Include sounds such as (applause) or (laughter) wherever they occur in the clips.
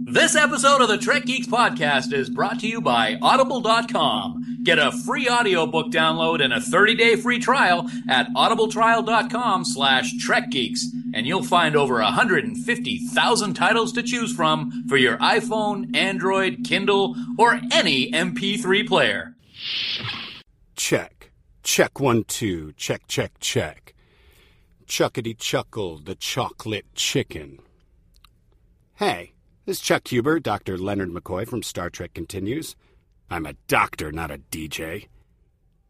This episode of the Trek Geeks podcast is brought to you by Audible.com. Get a free audiobook download and a 30-day free trial at audibletrial.com slash trekgeeks, and you'll find over 150,000 titles to choose from for your iPhone, Android, Kindle, or any MP3 player. Check. Check one, two. Check, check, check. Chuckity chuckle, the chocolate chicken. Hey, this Chuck Huber, Dr. Leonard McCoy from Star Trek Continues. I'm a doctor, not a DJ.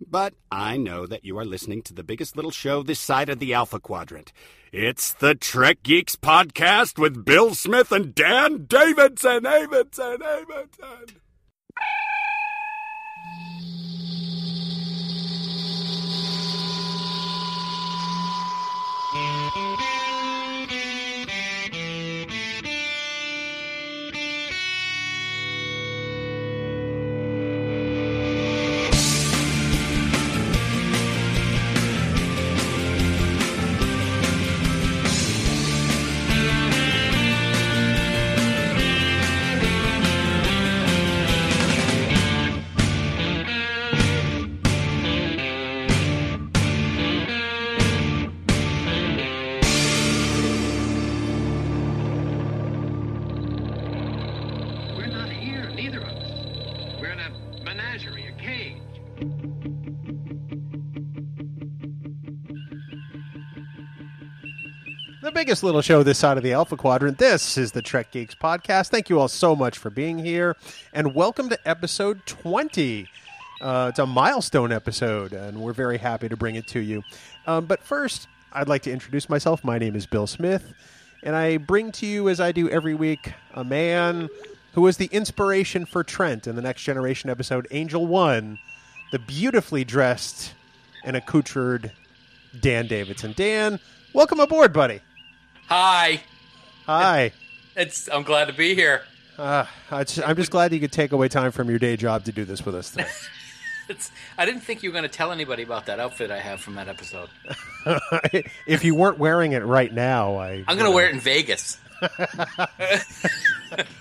But I know that you are listening to the biggest little show this side of the Alpha Quadrant. It's the Trek Geeks Podcast with Bill Smith and Dan Davidson. Davidson, Davidson. Biggest little show this side of the Alpha Quadrant. This is the Trek Geeks podcast. Thank you all so much for being here, and welcome to episode 20. Uh, it's a milestone episode, and we're very happy to bring it to you. Um, but first, I'd like to introduce myself. My name is Bill Smith, and I bring to you, as I do every week, a man who was the inspiration for Trent in the Next Generation episode Angel One, the beautifully dressed and accoutred Dan Davidson. Dan, welcome aboard, buddy. Hi. Hi. (laughs) It's I'm glad to be here. Uh, I just- I'm just glad you could take away time from your day job to do this with us today. (laughs) It's, I didn't think you were going to tell anybody about that outfit I have from that episode. (laughs) if you weren't wearing it right now, I I'm going to wear it in Vegas.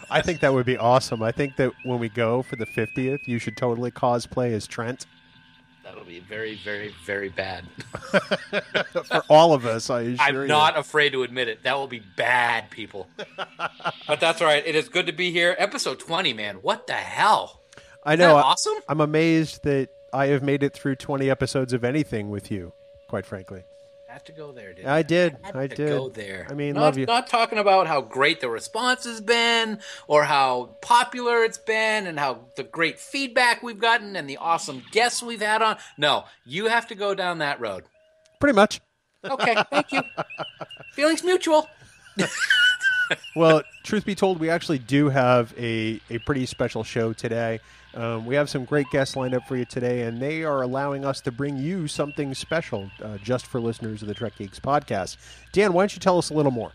I think that would be awesome. I think that when we go for the 50th, you should totally cosplay as Trent. Be very, very, very bad. (laughs) For all of us, I assure I'm you. not afraid to admit it. That will be bad, people. (laughs) but that's all right. It is good to be here. Episode 20, man. What the hell? I know. I- awesome? I'm amazed that I have made it through 20 episodes of anything with you. Quite frankly, have to go there, dude. I did. I to did. go there. I mean, not, love you. Not talking about how great the response has been, or how popular it's been, and how the great feedback we've gotten, and the awesome guests we've had on. No, you have to go down that road. Pretty much. Okay, thank you. (laughs) Feelings mutual. (laughs) well, truth be told, we actually do have a, a pretty special show today. Um, we have some great guests lined up for you today, and they are allowing us to bring you something special uh, just for listeners of the Trek Geeks podcast. Dan, why don't you tell us a little more?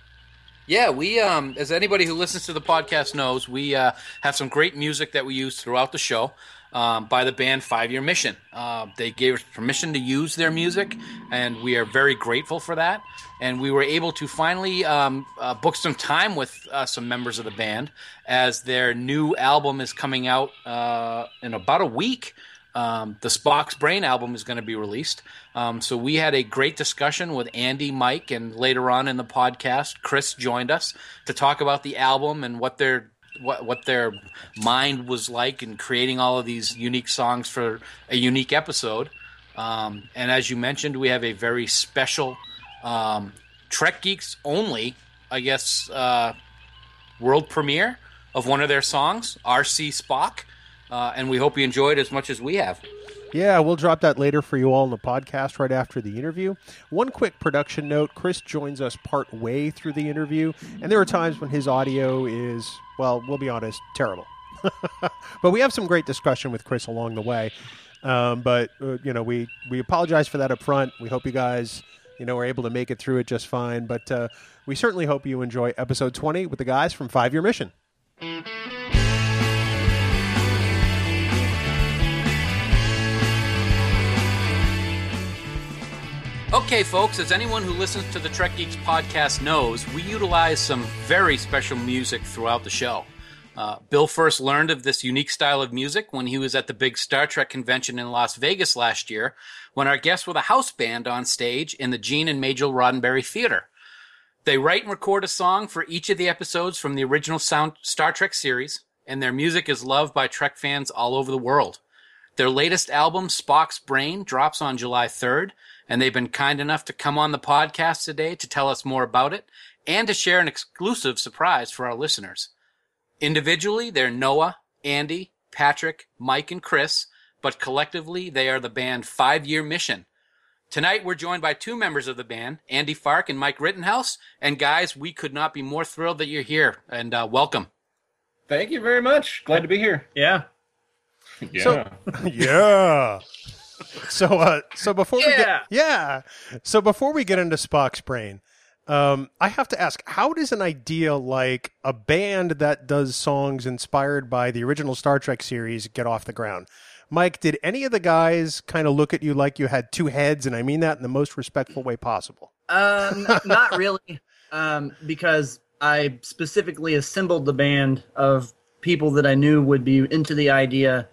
Yeah, we um as anybody who listens to the podcast knows, we uh, have some great music that we use throughout the show. Um, by the band Five Year Mission. Uh, they gave us permission to use their music, and we are very grateful for that. And we were able to finally um, uh, book some time with uh, some members of the band as their new album is coming out uh, in about a week. Um, the Spock's Brain album is going to be released. Um, so we had a great discussion with Andy, Mike, and later on in the podcast, Chris joined us to talk about the album and what their what what their mind was like in creating all of these unique songs for a unique episode. Um, and as you mentioned, we have a very special um, Trek Geeks only, I guess, uh, world premiere of one of their songs, RC Spock. Uh, and we hope you enjoyed as much as we have. Yeah, we'll drop that later for you all in the podcast right after the interview. One quick production note Chris joins us part way through the interview, and there are times when his audio is, well, we'll be honest, terrible. (laughs) but we have some great discussion with Chris along the way. Um, but, uh, you know, we, we apologize for that up front. We hope you guys, you know, are able to make it through it just fine. But uh, we certainly hope you enjoy episode 20 with the guys from Five Year Mission. Okay, folks, as anyone who listens to the Trek Geeks podcast knows, we utilize some very special music throughout the show. Uh, Bill first learned of this unique style of music when he was at the big Star Trek convention in Las Vegas last year, when our guests were the house band on stage in the Gene and Majel Roddenberry Theater. They write and record a song for each of the episodes from the original sound Star Trek series, and their music is loved by Trek fans all over the world. Their latest album, Spock's Brain, drops on July 3rd, and they've been kind enough to come on the podcast today to tell us more about it and to share an exclusive surprise for our listeners. Individually, they're Noah, Andy, Patrick, Mike, and Chris, but collectively, they are the band Five Year Mission. Tonight, we're joined by two members of the band, Andy Fark and Mike Rittenhouse. And guys, we could not be more thrilled that you're here, and uh, welcome. Thank you very much. Glad to be here. Yeah. (laughs) Yeah. So- (laughs) yeah. So uh so before we Yeah. get yeah. So before we get into Spock's brain, um I have to ask how does an idea like a band that does songs inspired by the original Star Trek series get off the ground? Mike, did any of the guys kind of look at you like you had two heads and I mean that in the most respectful way possible? Um, not really, um, because I specifically assembled the band of people that I knew would be into the idea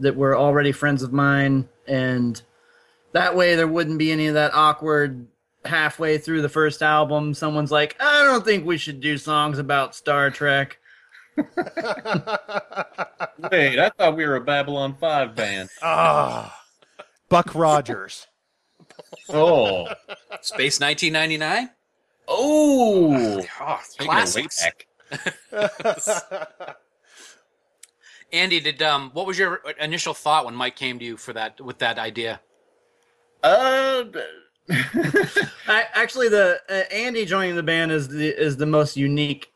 that were already friends of mine, and that way there wouldn't be any of that awkward halfway through the first album. Someone's like, "I don't think we should do songs about Star Trek." (laughs) Wait, I thought we were a Babylon 5 band. (laughs) Ah. Buck Rogers. (laughs) Oh. Space 1999? Oh. Oh, Taking it way back. Andy, did um, what was your initial thought when Mike came to you for that with that idea? Uh, (laughs) I, actually, the uh, Andy joining the band is the is the most unique,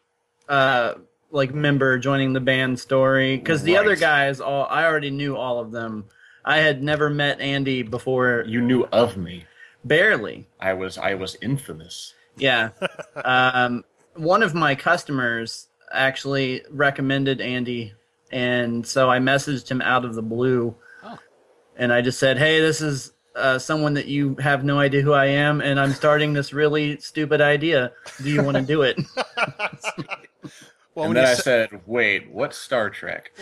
uh, like member joining the band story because the Right. other guys, all I already knew all of them. I had never met Andy before, you knew of me. barely. I was I was infamous. Yeah, (laughs) um, one of my customers actually recommended Andy, and so I messaged him out of the blue, Oh. and I just said, "Hey, this is." Uh, someone that you have no idea who I am, and I'm starting this really stupid idea. Do you want to do it? (laughs) Well, and then I said, "Wait, what's Star Trek?"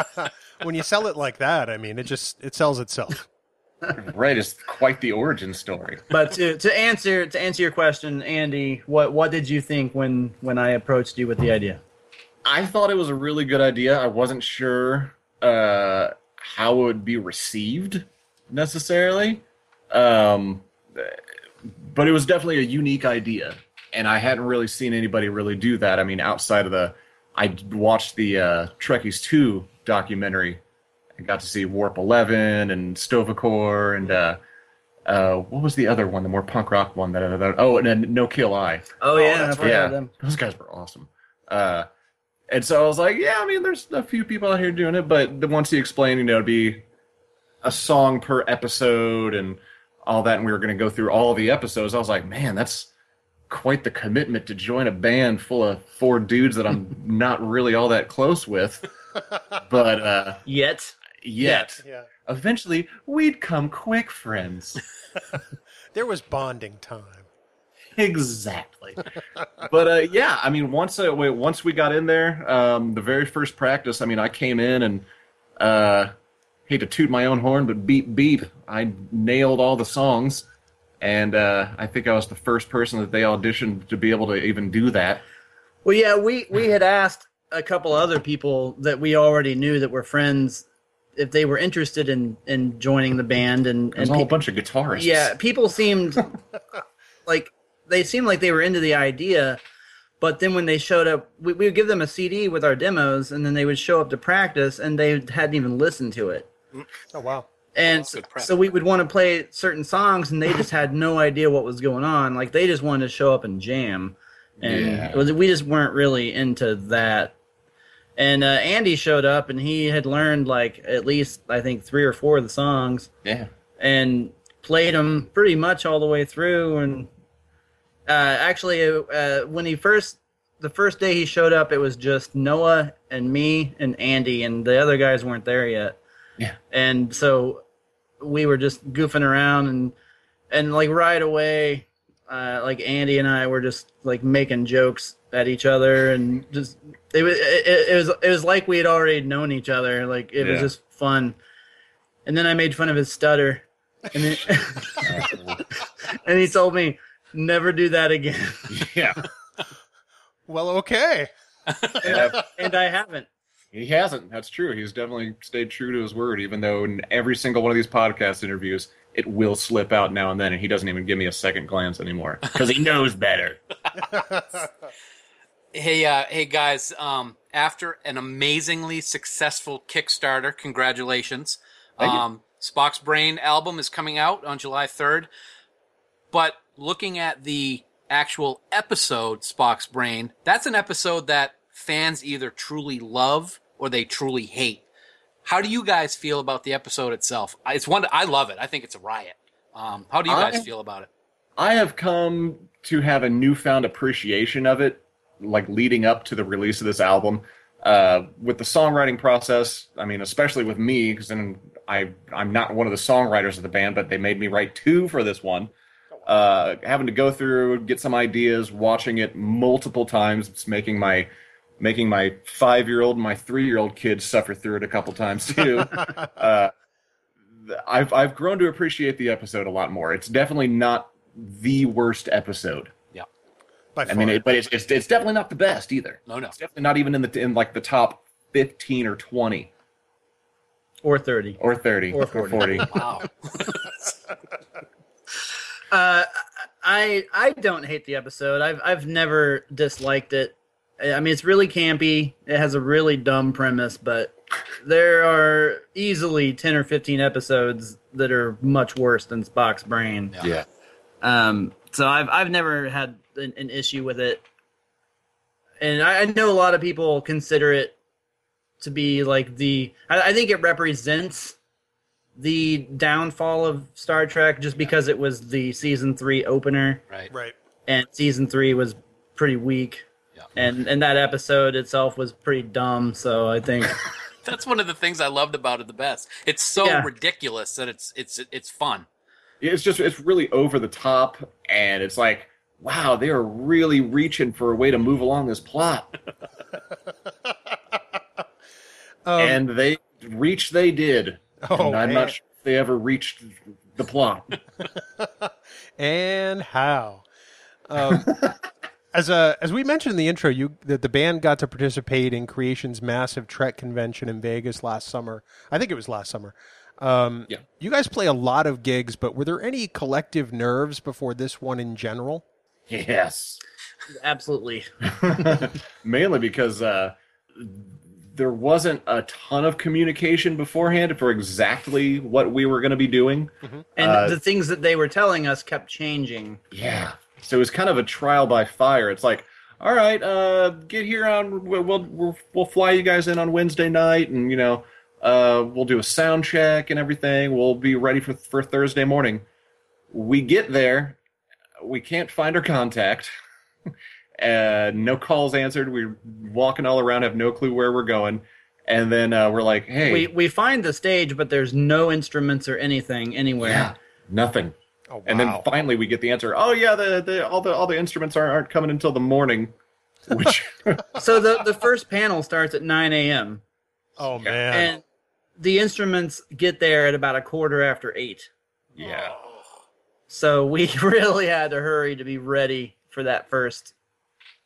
(laughs) when you sell it like that, I mean, it just it sells itself. (laughs) right, it's quite the origin story. but to, to answer to answer your question, Andy, what what did you think when when I approached you with the idea? I thought it was a really good idea. I wasn't sure uh, how it would be received necessarily, um, but it was definitely a unique idea, and I hadn't really seen anybody really do that. I mean, outside of the, I watched the uh, Trekkies Two documentary. I got to see Warp Eleven and Stovokor and uh, uh, what was the other one, the more punk rock one that, that oh, and then No Kill I. Oh, yeah, that's I've Yeah, them. those guys were awesome. Uh, and so I was like, yeah, I mean, there's a few people out here doing it, but the once he explained, you know, it'd be a song per episode and all that, and we were going to go through all the episodes. I was like, man, that's quite the commitment to join a band full of four dudes that I'm (laughs) not really all that close with. (laughs) But uh, Yet, yet, Yeah. eventually, we'd come quick friends. (laughs) There was bonding time. Exactly. but uh, yeah, I mean, once uh, once we got in there, um, the very first practice, I mean, I came in and uh, hate to toot my own horn, but beep beep, I nailed all the songs, and uh, I think I was the first person that they auditioned to be able to even do that. well, yeah, we we had asked a couple other people that we already knew that were friends if they were interested in in joining the band, and There's and a whole bunch of guitarists. yeah, people seemed (laughs) like they seemed like they were into the idea. But then when they showed up, we, we would give them a CD with our demos, and then they would show up to practice, and they hadn't even listened to it. Oh wow. And so, so we would want to play certain songs, and they just had no idea what was going on. Like they just wanted to show up and jam, and Yeah. it was, we just weren't really into that. And uh, Andy showed up, and he had learned like at least I think three or four of the songs, yeah. and played them pretty much all the way through. And uh, actually, uh, when he first the first day he showed up, it was just Noah and me and Andy, and the other guys weren't there yet. Yeah. And so we were just goofing around and and like right away uh, like Andy and I were just like making jokes at each other, and just it was it, it was it was like we had already known each other. Like it was just fun. And then I made fun of his stutter, and then, (laughs) (laughs) and he told me never do that again, (laughs) yeah. Well, okay. And and I haven't. he hasn't. That's true. He's definitely stayed true to his word, even though in every single one of these podcast interviews, it will slip out now and then, and he doesn't even give me a second glance anymore because he knows better. (laughs) Hey, uh, hey guys! Um, after an amazingly successful Kickstarter, congratulations! Thank you. Um, Spock's Brain album is coming out on July third. But looking at the actual episode, Spock's Brain, that's an episode that fans either truly love or they truly hate. How do you guys feel about the episode itself? It's one I love it. I think it's a riot. Um, how do you guys I- feel about it? I have come to have a newfound appreciation of it, like leading up to the release of this album. Uh, with the songwriting process, I mean, especially with me, because then I I'm not one of the songwriters of the band, but they made me write two for this one. Uh, having to go through, get some ideas, watching it multiple times, it's making my making my five year old and my three year old kids suffer through it a couple times (laughs) too. uh, I've I've grown to appreciate the episode a lot more. It's definitely not the worst episode. Yeah, By far. I mean, it, but it's, it's it's definitely not the best either. No, no. It's definitely not even in the in like the top fifteen or twenty Or thirty. or thirty Or 40. Wow. (laughs) (laughs) Uh, I I don't hate the episode. I've I've never disliked it. I mean, it's really campy. It has a really dumb premise, but there are easily ten or fifteen episodes that are much worse than Spock's Brain. yeah. Um, so I've I've never had an, an issue with it, and I, I know a lot of people consider it to be like the. I, I think it represents the downfall of Star Trek just because it was the season three opener, right. right. and season three was pretty weak. Yeah. And and that episode itself was pretty dumb. So I think (laughs) That's one of the things I loved about it the best. It's so Yeah. ridiculous that it's it's it's fun. It's just it's really over the top, and it's like, wow, they are really reaching for a way to move along this plot, (laughs) Um, and they reach they did. (laughs) Oh, and I'm man. not sure if they ever reached the plot. (laughs) and how. Um, (laughs) as a as we mentioned in the intro, you that the band got to participate in Creation's massive Trek convention in Vegas last summer. I think it was last summer. Um, Yeah. You guys play a lot of gigs, but were there any collective nerves before this one in general? yes. absolutely. mainly because uh, there wasn't a ton of communication beforehand for exactly what we were going to be doing. And Uh, the things that they were telling us kept changing. Yeah, so it was kind of a trial by fire. It's like, all right, uh, get here on. We'll, we'll we'll fly you guys in on Wednesday night, and you know, uh, we'll do a sound check and everything. We'll be ready for for Thursday morning. We get there, we can't find our contact. (laughs) uh, no calls answered. We're walking all around, have no clue where we're going. And then uh, we're like, hey, We we find the stage, but there's no instruments or anything anywhere. yeah, nothing. Oh, wow. And then finally we get the answer. Oh yeah, the, the all the all the instruments aren't, aren't coming until the morning. Which (laughs) So the the first panel starts at 9 a.m. oh man. and the instruments get there at about a quarter after eight. yeah. So we (laughs) really had to hurry to be ready for that first.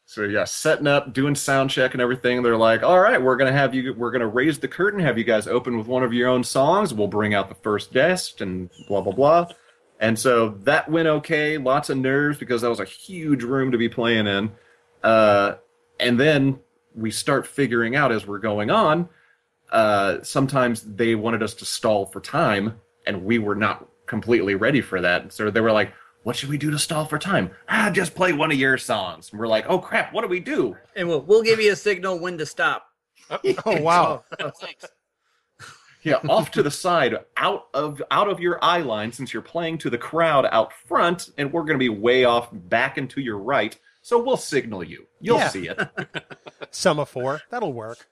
So yeah, setting up, doing sound check and everything. They're like, "All right, we're gonna have you. We're gonna raise the curtain, have you guys open with one of your own songs. We'll bring out the first guest and blah blah blah." And so that went okay. Lots of nerves because that was a huge room to be playing in. Uh, and then we start figuring out as we're going on. Uh, sometimes they wanted us to stall for time, and we were not completely ready for that. So they were like, "What should we do to stall for time? Ah, just play one of your songs." And we're like, "Oh crap, what do we do?" And we'll we'll give you a signal when to stop. oh (laughs) wow. Yeah, off to the side, out of out of your eye line, since you're playing to the crowd out front, and we're going to be way off back and to your right. So we'll signal you. You'll Yeah. see it. (laughs) Semaphore. That'll work.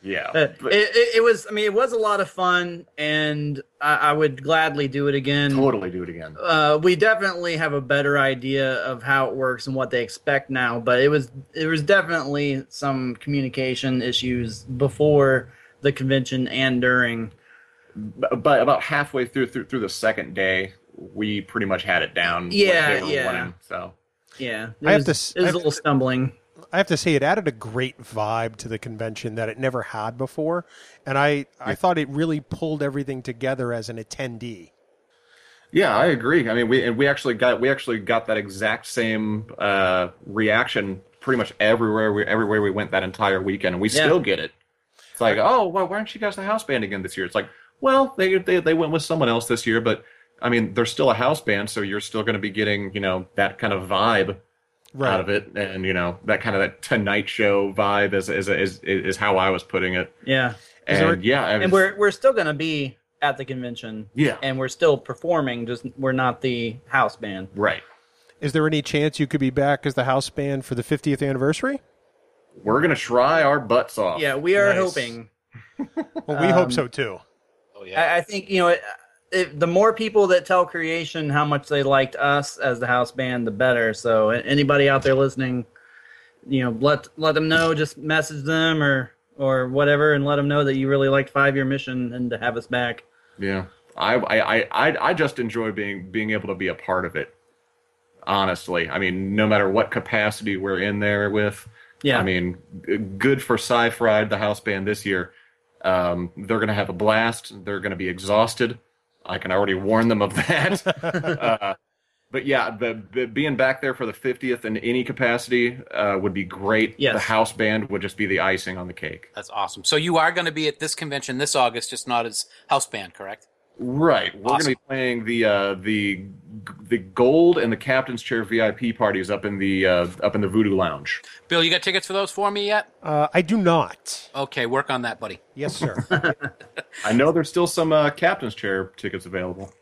Yeah, Uh, but it, it, it was. I mean, it was a lot of fun, and I, I would gladly do it again. totally do it again. Uh, we definitely have a better idea of how it works and what they expect now. But it was it was definitely some communication issues before the convention and during. But but about halfway through through through the second day, we pretty much had it down. Yeah, yeah. wanting, so Yeah, it I have was, to s- it I was have a little to- stumbling. I have to say, it added a great vibe to the convention that it never had before, and I I thought it really pulled everything together as an attendee. Yeah, I agree. I mean, we and we actually got we actually got that exact same uh, reaction pretty much everywhere we everywhere we went that entire weekend, and we Yeah. still get it. It's like, oh, well, why aren't you guys the house band again this year? It's like, well, they they they went with someone else this year, but I mean, they're still a house band, so you're still going to be getting you know that kind of vibe Right. out of it, and you know that kind of that Tonight Show vibe is is is is how I was putting it. Yeah, And yeah, I and we're we're still gonna be at the convention. Yeah. and we're still performing. Just we're not the house band. right. Is there any chance you could be back as the house band for the 50th anniversary? We're gonna try our butts off. Yeah, we are Nice. hoping. Well, we Um, hope so too. Oh yeah. I, I think you know it, it, the more people that tell creation how much they liked us as the house band, the better. So anybody out there listening, you know, let let them know. Just message them or or whatever, and let them know that you really liked Five Year Mission and to have us back. Yeah, I, I, I, I just enjoy being being able to be a part of it. Honestly, I mean, no matter what capacity we're in there with, Yeah, I mean, good for Sci Fried, the house band this year. Um, they're going to have a blast. They're going to be exhausted. I can already warn them of that. (laughs) uh, but yeah, the, the being back there for the 50th in any capacity uh, would be great. Yes. The house band would just be the icing on the cake. That's awesome. So you are going to be at this convention this August, just not as house band, correct? Right. We're Awesome. going to be playing the uh, the the gold and the captain's chair VIP parties up in the uh, up in the Voodoo Lounge. Bill, you got tickets for those for me yet? Uh, I do not. Okay, work on that, buddy. Yes, sir. (laughs) I know there's still some uh, captain's chair tickets available.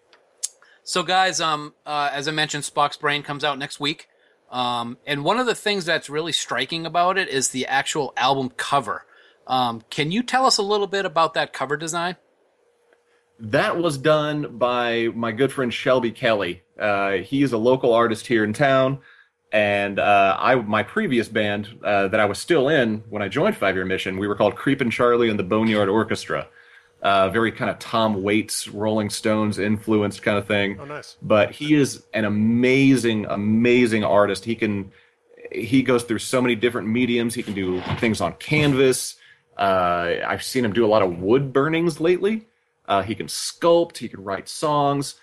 So, guys, um, uh, as I mentioned, Spock's Brain comes out next week. Um, and one of the things that's really striking about it is the actual album cover. Um, can you tell us a little bit about that cover design? That was done by my good friend Shelby Kelly. Uh, he's a local artist here in town, and uh, I my previous band uh, that I was still in when I joined Five Year Mission, we were called Creepin' Charlie and the Boneyard Orchestra. Uh, very kind of Tom Waits, Rolling Stones influenced kind of thing. Oh, nice. But he is an amazing, amazing artist. He can he goes through so many different mediums. He can do things on canvas. Uh, I've seen him do a lot of wood burnings lately. Uh, he can sculpt. He can write songs.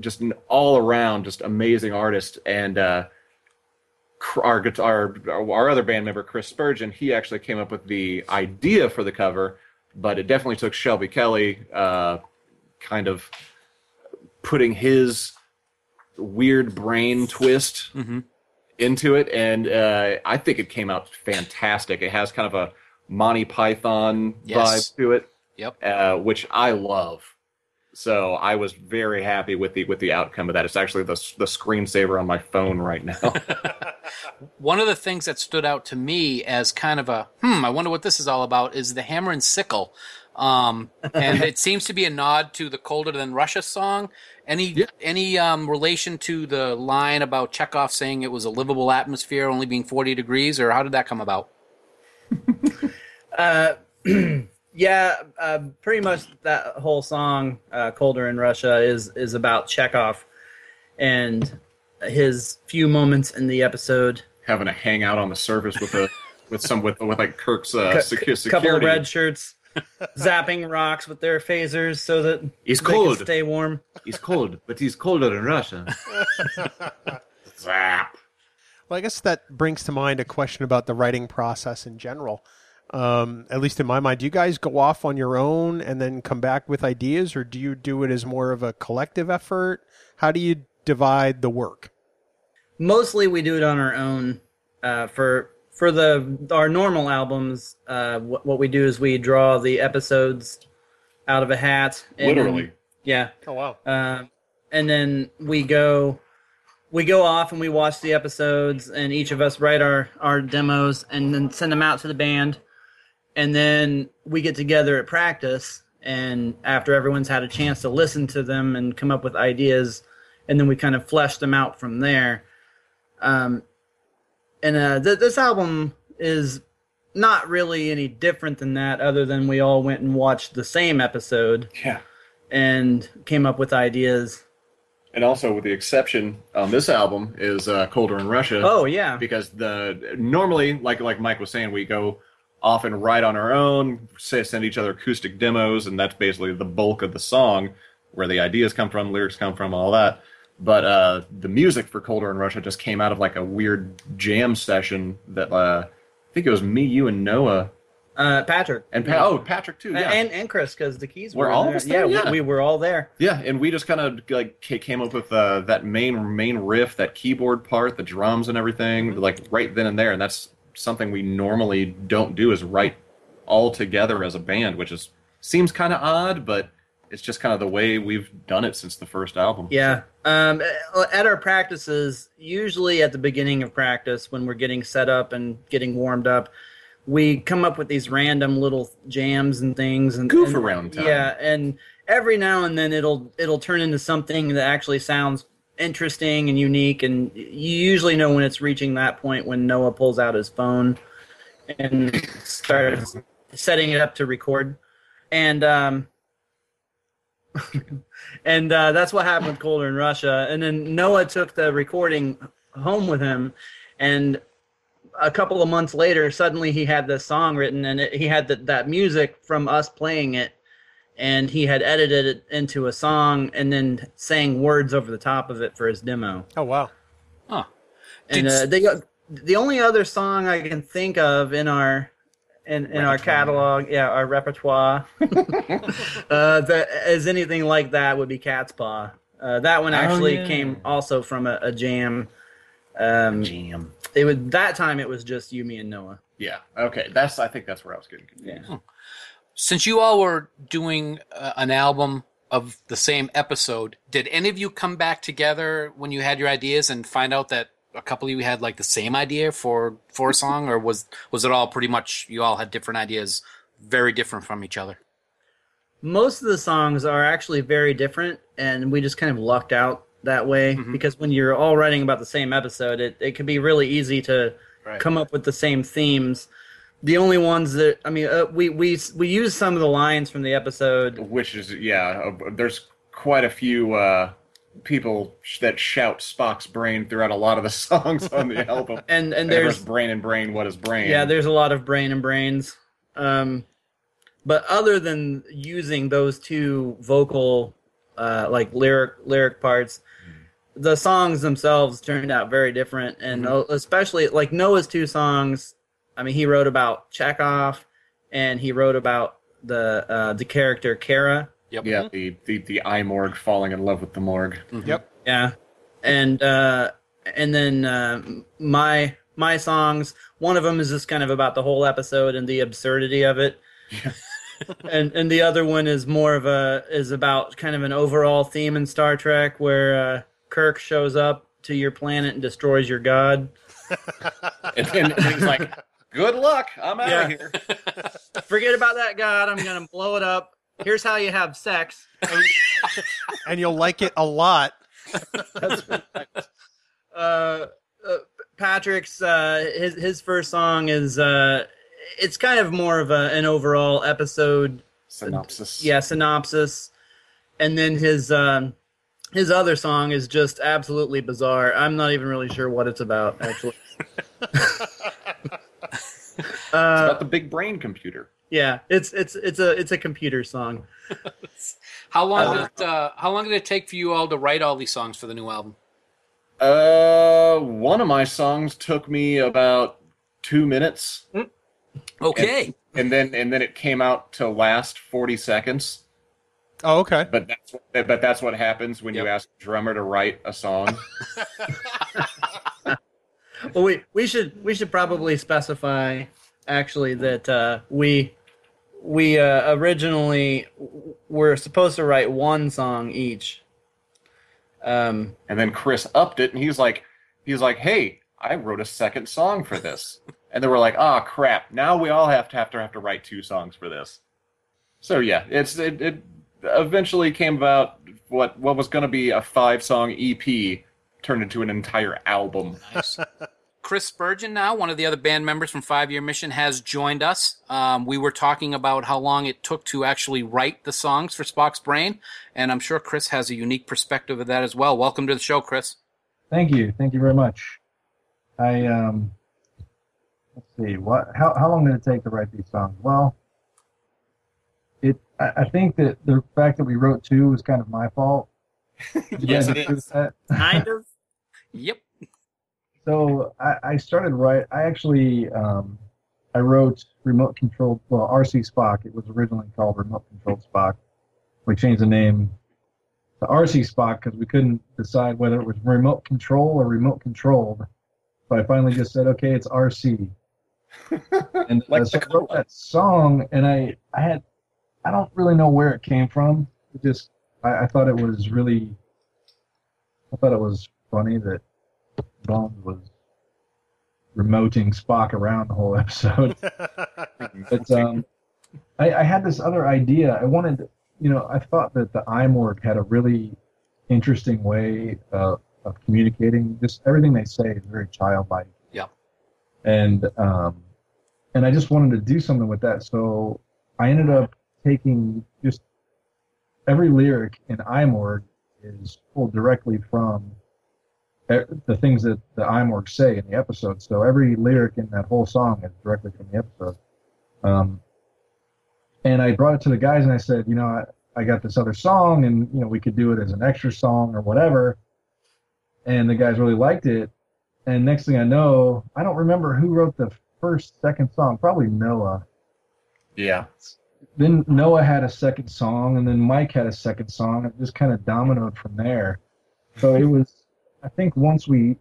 Just an all around, just amazing artist. And uh, our guitar, our other band member Chris Spurgeon, he actually came up with the idea for the cover, but it definitely took Shelby Kelly, uh, kind of putting his weird brain twist into it, and uh, I think it came out fantastic. It has kind of a Monty Python Yes. vibe to it, Yep. uh, which I love. So I was very happy with the with the outcome of that. It's actually the the screensaver on my phone right now. (laughs) (laughs) One of the things that stood out to me as kind of a hmm, I wonder what this is all about is the hammer and sickle. Um, and it seems to be a nod to the "Colder Than Russia" song. Any Yeah. any um, relation to the line about Chekov saying it was a livable atmosphere, only being forty degrees, or how did that come about? (laughs) (clears throat) yeah. Uh, pretty much that whole song, uh, "Colder in Russia," is is about Chekov and his few moments in the episode. Having a hangout on the surface with a (laughs) with some with with like Kirk's uh, Cou- secu- security. couple of red shirts (laughs) zapping rocks with their phasers so that He's they can cold. stay warm. He's cold, but he's colder in Russia. (laughs) Zap. Well, I guess that brings to mind a question about the writing process in general. Um, at least in my mind, do you guys go off on your own and then come back with ideas, or do you do it as more of a collective effort? How do you divide the work? Mostly, we do it on our own. Uh, for for the our normal albums, uh, what, what we do is we draw the episodes out of a hat. and then- Literally. yeah. Oh wow! Uh, and then we go we go off and we watch the episodes and each of us write our our demos and then send them out to the band and then we get together at practice, and after everyone's had a chance to listen to them and come up with ideas, and then we kind of flesh them out from there. Um, and uh, th- this album is not really any different than that, other than we all went and watched the same episode Yeah. and came up with ideas. And also, with the exception on this album, is uh, Colder in Russia. Oh yeah, because the normally like like Mike was saying, we go off and write on our own, say, send each other acoustic demos, and that's basically the bulk of the song, where the ideas come from, lyrics come from, all that. But uh, the music for Colder in Russia just came out of like a weird jam session that uh, I think it was me, you, and Noah, uh, Patrick and pa- oh Patrick too. Yeah, and and Chris because the keys Were were, all of there. us there? Yeah, Yeah. We, we were all there. yeah, and we just kind of like came up with uh, that main main riff, that keyboard part, the drums and everything, like right then and there, and that's something we normally don't do is write all together as a band, which is seems kind of odd, but it's just kind of the way we've done it since the first album. Yeah. Um, at our practices, usually at the beginning of practice, when we're getting set up and getting warmed up, we come up with these random little jams and things and Goof and- around time. Yeah, and every now and then it'll it'll turn into something that actually sounds interesting and unique. And you usually know when it's reaching that point when Noah pulls out his phone and starts setting it up to record. And um, (laughs) and uh, that's what happened with Colder in Russia. And then Noah took the recording home with him, and a couple of months later, suddenly he had this song written, and it, he had that that music from us playing it, and he had edited it into a song, and then sang words over the top of it for his demo. Oh wow. Huh. And Did- uh, the the only other song I can think of in our in, in our catalog, yeah, our repertoire, (laughs) uh, that is anything like that would be Cat's Paw. Uh, that one actually yeah. came also from a, a jam. Um, Jam. it was that time. It was just you, me, and Noah. Yeah. Okay. That's. I think that's where I was getting confused. Yeah. Since you all were doing uh, an album of the same episode, did any of you come back together when you had your ideas and find out that a couple of you had like the same idea for for a song, or was was it all pretty much you all had different ideas, very different from each other? Most of the songs are actually very different, and we just kind of lucked out that way because when you're all writing about the same episode, it, it can be really easy to Right. come up with the same themes. The only ones that I mean, uh, we we we use some of the lines from the episode. Which is yeah. uh, There's quite a few uh, people sh- that shout Spock's brain throughout a lot of the (laughs) songs on the (laughs) album. And and there's brain and brain. What is brain? yeah, there's a lot of brain and brains. Um, but other than using those two vocal, uh, like lyric lyric parts, the songs themselves turned out very different, and uh, especially like Noah's two songs. I mean, he wrote about Chekov, and he wrote about the uh, the character Kara. Yep. yeah. The the the I morgue falling in love with the morgue. Yep. Yeah, and uh, and then uh, my my songs. One of them is just kind of about the whole episode and the absurdity of it, Yeah. (laughs) and and the other one is more of a is about kind of an overall theme in Star Trek where uh, Kirk shows up to your planet and destroys your god. (laughs) And then and he's like, "Good luck. I'm out Yeah. of here." (laughs) Forget about that god. I'm gonna blow it up. Here's how you have sex. And you'll like it a lot. uh, uh, Patrick's uh, his his first song is uh, it's kind of more of a, an overall episode, Synopsis. yeah, synopsis, and then his um, his other song is just absolutely bizarre. I'm not even really sure what it's about actually. (laughs) It's uh, about the big brain computer. yeah, it's it's it's a it's a computer song. (laughs) How long did it, uh, how long did it take for you all to write all these songs for the new album? Uh, one of my songs took me about two minutes, Okay. and then and then it came out to last forty seconds. Oh, okay. But that's but that's what happens when you ask a drummer to write a song. (laughs) Well, we we should we should probably specify actually that uh, we we uh, originally were supposed to write one song each. Um, and then Chris upped it, and he's like, he's like, "Hey, I wrote a second song for this. (laughs) and they were like, oh crap, now we all have to have to have to write two songs for this. So yeah, it's it, it eventually came about what what was going to be a five song EP turned into an entire album. Nice. (laughs) (laughs) Chris Spurgeon, now one of the other band members from Five Year Mission, has joined us. Um, we were talking about how long it took to actually write the songs for Spock's Brain, and I'm sure Chris has a unique perspective of that as well. Welcome to the show, Chris. Thank you. Thank you very much. I um let's see, what how how long did it take to write these songs? Well it I, I think that the fact that we wrote two was kind of my fault. (laughs) Yes, guys it agree with is. that? Kind of. (laughs) Yep. So I, I started right. I actually um, I wrote remote controlled. Well, RC Spock. It was originally called remote controlled Spock. We changed the name to RC Spock because we couldn't decide whether it was remote control or remote controlled. So I finally just said, okay, it's RC. (laughs) And Like uh, so I wrote that song, and I I had I don't really know where it came from. It just I, I thought it was really I thought it was funny that Bones was remoting Spock around the whole episode. (laughs) but um, I, I had this other idea. I wanted, you know, I thought that the iMorg had a really interesting way uh, of communicating. Just everything they say is very childlike. Yep. And um, and I just wanted to do something with that. So I ended up taking just every lyric in iMorg is pulled directly from the things that the iMorg say in the episode. So every lyric in that whole song is directly from the episode. Um, and I brought it to the guys and I said, you know, I, I got this other song and, you know, we could do it as an extra song or whatever. And the guys really liked it. And next thing I know, I don't remember who wrote the first, second song, probably Noah Yeah. then Noah had a second song, and then Mike had a second song. It just kind of dominoed from there. So it was, I think, once we,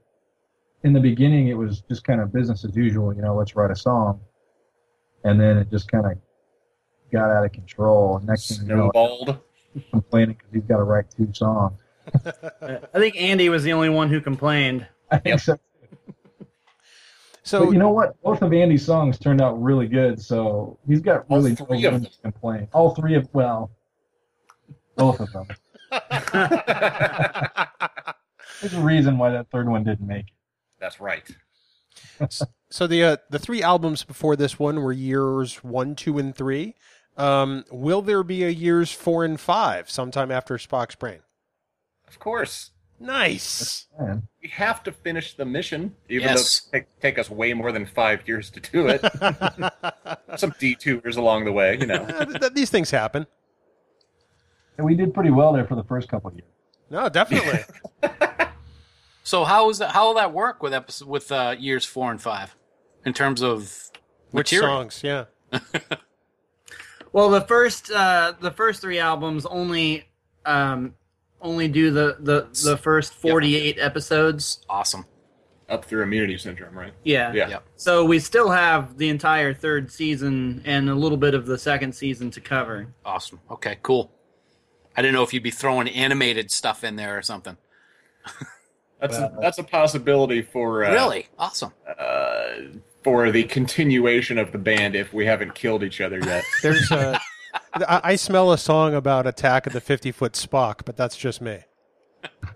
in the beginning, it was just kind of business as usual. You know, let's write a song, and then it just kind of got out of control. Next thing you know, Snowballed. he's complaining because he's got to write two songs. (laughs) I think Andy was the only one who complained. I think so. So but you know what? Both of Andy's songs turned out really good, so he's got really three no of reason them. to complain. All three of well, both of them. (laughs) (laughs) There's a reason why that third one didn't make it. That's right. So the uh, the three albums before this one were years one, two, and three. Um, will there be a years four and five sometime after Spock's Brain? Of course. Nice. We have to finish the mission, even Yes. though it take, take us way more than five years to do it. (laughs) Some detours along the way, you know. (laughs) Th- th- these things happen. and we did pretty well there for the first couple of years. No, definitely. (laughs) So how is that? How will that work with episode with uh, years four and five in terms of Which material? songs? Yeah. (laughs) Well, the first uh, the first three albums only um, only do the, the, the first forty eight episodes. Awesome. Up through immunity syndrome, right? Yeah. Yeah. Yep. So we still have the entire third season and a little bit of the second season to cover. Awesome. Okay. Cool. I didn't know if you'd be throwing animated stuff in there or something. (laughs) That's a, that's a possibility for uh, really awesome. uh, for the continuation of the band if we haven't killed each other yet. (laughs) There's uh, I, I smell a song about Attack of the Fifty Foot Spock, but that's just me.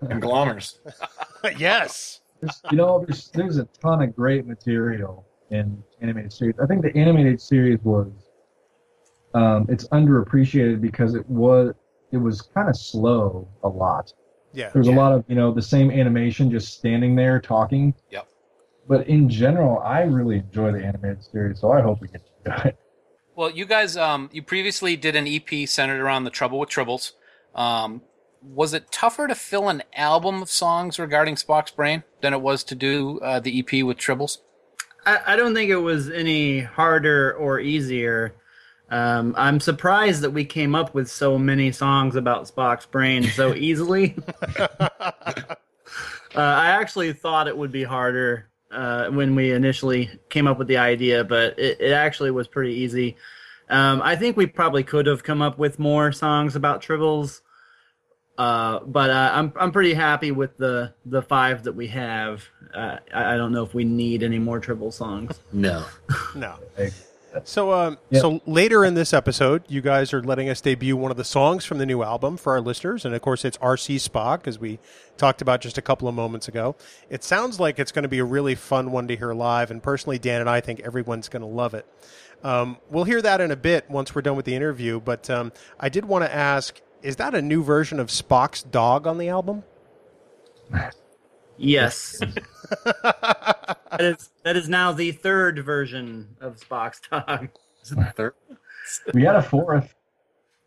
Conglomers. (laughs) yes. There's, you know, there's there's a ton of great material in animated series. I think the animated series was um, it's underappreciated because it was it was kind of slow a lot. Yeah. There's a lot of you know the same animation just standing there talking. Yep. But in general, I really enjoy the animated series, so I hope we get to do it. Well, you guys, um, you previously did an EP centered around the Trouble with Tribbles. Um, was it tougher to fill an album of songs regarding Spock's Brain than it was to do uh, the EP with Tribbles? I, I don't think it was any harder or easier. Um, I'm surprised that we came up with so many songs about Spock's brain so (laughs) easily. (laughs) uh, I actually thought it would be harder uh, when we initially came up with the idea, but it, it actually was pretty easy. Um, I think we probably could have come up with more songs about Tribbles, Uh, but uh, I'm I'm pretty happy with the the five that we have. Uh, I, I don't know if we need any more tribble songs. No. No. Hey, So, um, Yeah. so later in this episode, you guys are letting us debut one of the songs from the new album for our listeners, and of course, it's RC Spock, as we talked about just a couple of moments ago. It sounds like it's going to be a really fun one to hear live, and personally, Dan and I think everyone's going to love it. Um, we'll hear that in a bit once we're done with the interview, but um, I did want to ask: Is that a new version of Spock's dog on the album? Yes, (laughs) that is that is now the third version of Spock's dog. Is it the third? we had a fourth.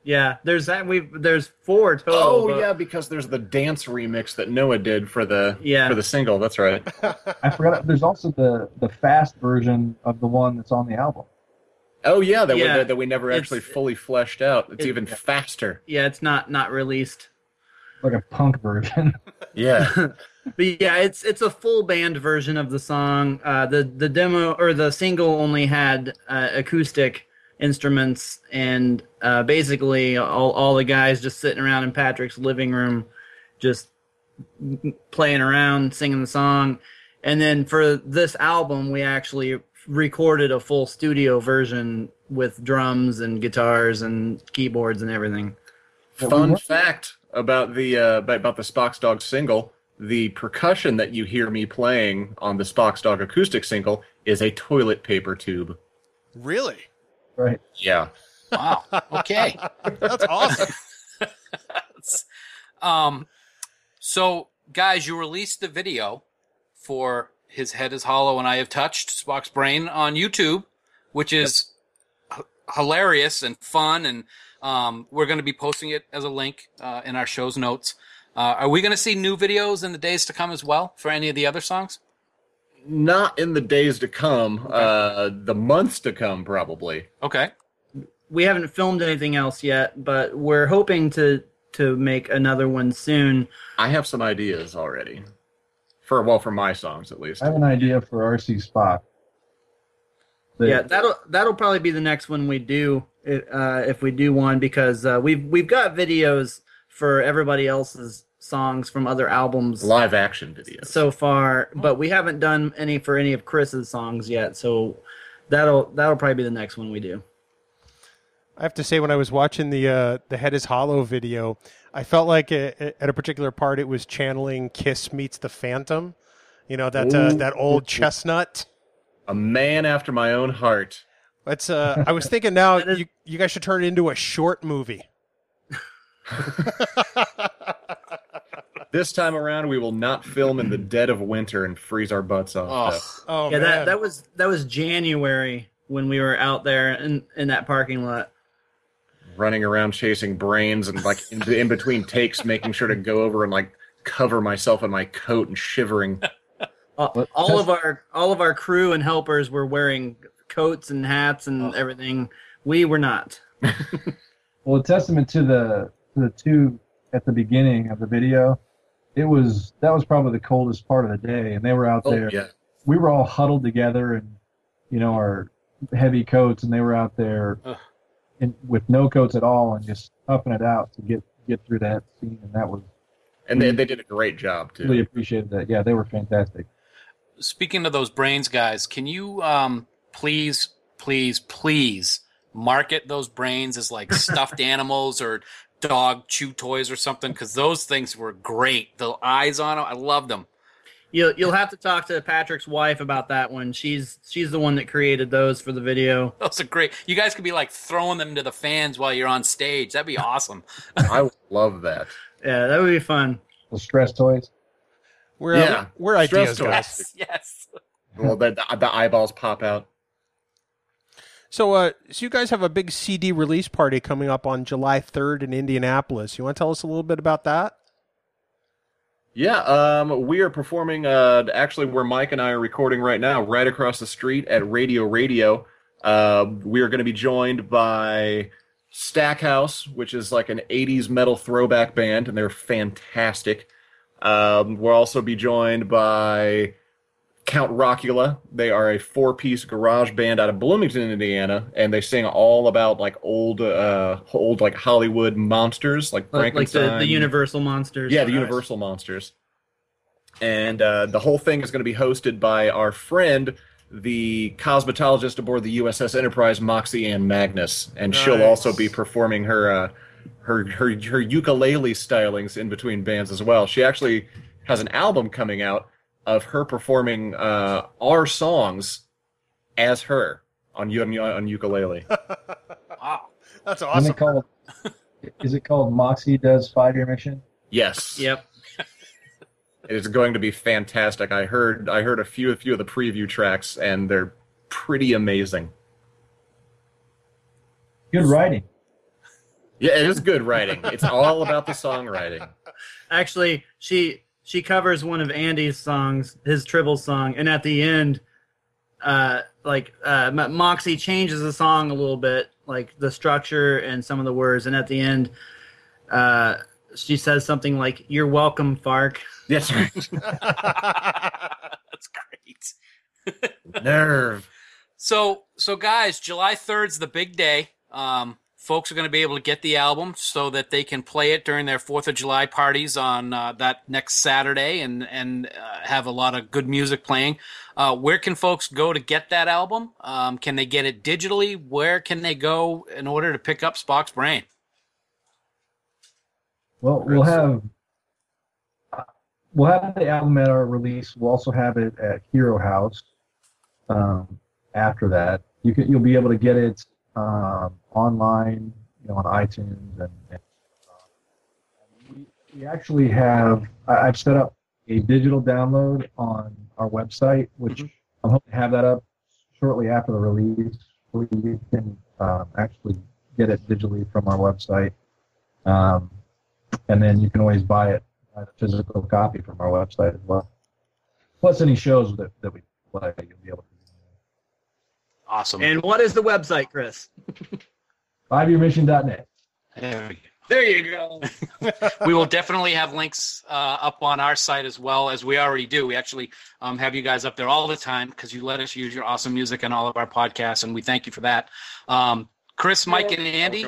Yeah, there's that. We there's four total. Oh but- yeah, because there's the dance remix that Noah did for the Yeah. for the single. That's right. (laughs) I forgot. There's also the the fast version of the one that's on the album. Oh yeah, that Yeah. we that we never It's- actually fully fleshed out. It's it- even faster. yeah. It's not not released. like a punk version. Yeah. (laughs) But yeah, it's it's a full band version of the song. Uh, the the demo or the single only had uh, acoustic instruments and uh, basically all all the guys just sitting around in Patrick's living room, just playing around, singing the song. And then for this album, we actually recorded a full studio version with drums and guitars and keyboards and everything. Fun fact about the uh, about about the Spock's Dog single: the percussion that you hear me playing on the Spock's Dog acoustic single is a toilet paper tube. Really? right. Yeah. Wow. Okay. That's awesome. (laughs) um, so guys, you released the video for "His Head Is Hollow and I Have Touched Spock's Brain" on YouTube, which is h- hilarious and fun, and um, we're going to be posting it as a link uh, in our show's notes. Uh, are we going to see new videos in the days to come as well for any of the other songs? Not in the days to come. Uh, the months to come, probably. Okay. we haven't filmed anything else yet, but we're hoping to to make another one soon. I have some ideas already. For well, for my songs at least. I have an idea for RC Spock. The- Yeah, that'll that'll probably be the next one we do uh, if we do one because uh, we've we've got videos for everybody else's songs from other albums Live action videos. so far, but we haven't done any for any of Chris's songs yet. So that'll that'll probably be the next one we do. I have to say, when I was watching the uh, the Head is Hollow video, I felt like it, it- at a particular part it was channeling Kiss meets the Phantom. You know that uh, that old chestnut. a man after my own heart. That's. Uh, I was thinking now (laughs) That is- you you guys should turn it into a short movie. (laughs) This time around, we will not film in the dead of winter and freeze our butts off. Oh, Oh yeah, man, that that was that was January when we were out there in in that parking lot. running around chasing brains and like in, in between takes, making sure to go over and like cover myself in my coat and shivering. all, all of our all of our crew and helpers were wearing coats and hats and oh. everything. We were not. (laughs) Well, a testament to the to the two at the beginning of the video. It was that was probably the coldest part of the day, and they were out Oh there. yeah, We were all huddled together and you know our heavy coats, and they were out there Ugh. in, with no coats at all and just toughing it out to get get through that scene. And that was and they, they did a great job too. really appreciated that. Yeah, they were fantastic. speaking of those brains, guys, can you um, please, please, please market those brains as like stuffed (laughs) animals or dog chew toys or something? Because those things were great. The eyes on them, I loved them. You'll you'll have to talk to Patrick's wife about that one. She's she's the one that created those for the video. (laughs) Those are great. You guys could be like throwing them to the fans while you're on stage. That'd be awesome. (laughs) I would love that. Yeah, that would be fun. The stress toys. we're uh, Yeah. we're ideas, Stress toys. yes, (laughs) yes. Well, the, the, the eyeballs pop out. So, uh, so you guys have a big CD release party coming up on July 3rd in Indianapolis. You want to tell us a little bit about that? Yeah, um, we are performing uh, actually where Mike and I are recording right now, right across the street at Radio Radio. Uh, we are going to be joined by Stackhouse, which is like an 80s metal throwback band, and they're fantastic. Um, we'll also be joined by Count Rockula. They are a four-piece garage band out of Bloomington, Indiana, and they sing all about like old, uh, old like Hollywood monsters, like Like, like the, the Universal monsters. Yeah, the Nice. Universal monsters. And uh, the whole thing is going to be hosted by our friend, the cosmetologist aboard the USS Enterprise, Moxie Ann Magnus, and she'll also be performing her, uh, her her her ukulele stylings in between bands as well. She actually has an album coming out of her performing uh, our songs as her on u- on ukulele. (laughs) Wow. That's awesome. it called? is it called Moxie Does Five Year Mission? yes. Yep. (laughs) It's going to be fantastic. I heard I heard a few a few of the preview tracks and they're pretty amazing. Good writing. Yeah, it is good writing. It's all about the songwriting. (laughs) Actually, she she covers one of Andy's songs, his Tribble song, and at the end, uh, like uh, Moxie changes the song a little bit, like the structure and some of the words, and at the end, uh, she says something like "You're welcome, Fark." Yes, right. (laughs) (laughs) That's great. Nerve. So, so guys, July 3rd's the big day. Um, folks are going to be able to get the album so that they can play it during their Fourth of July parties on uh, that next Saturday, and and uh, have a lot of good music playing. Uh, where can folks go to get that album? Um, can they get it digitally? Where can they go in order to pick up Spock's Brain? Well, we'll have we'll have the album at our release. We'll also have it at Hero House. Um, after that, you can you'll be able to get it um, online, you know, on iTunes and. and uh, we, we actually have. I, I've set up a digital download on our website, which I'm hoping to have that up shortly after the release, where you can um, actually get it digitally from our website. Um, and then you can always buy it buy the physical copy from our website as well. Plus any shows that, that we play, you'll be able to. Awesome. And what is the website, Chris? (laughs) FiveYearMission.net. there we go. There you go. (laughs) we will definitely have links uh, up on our site as well as we already do. We actually um, have you guys up there all the time because you let us use your awesome music on all of our podcasts, and we thank you for that. Um, Chris, Mike, and Andy,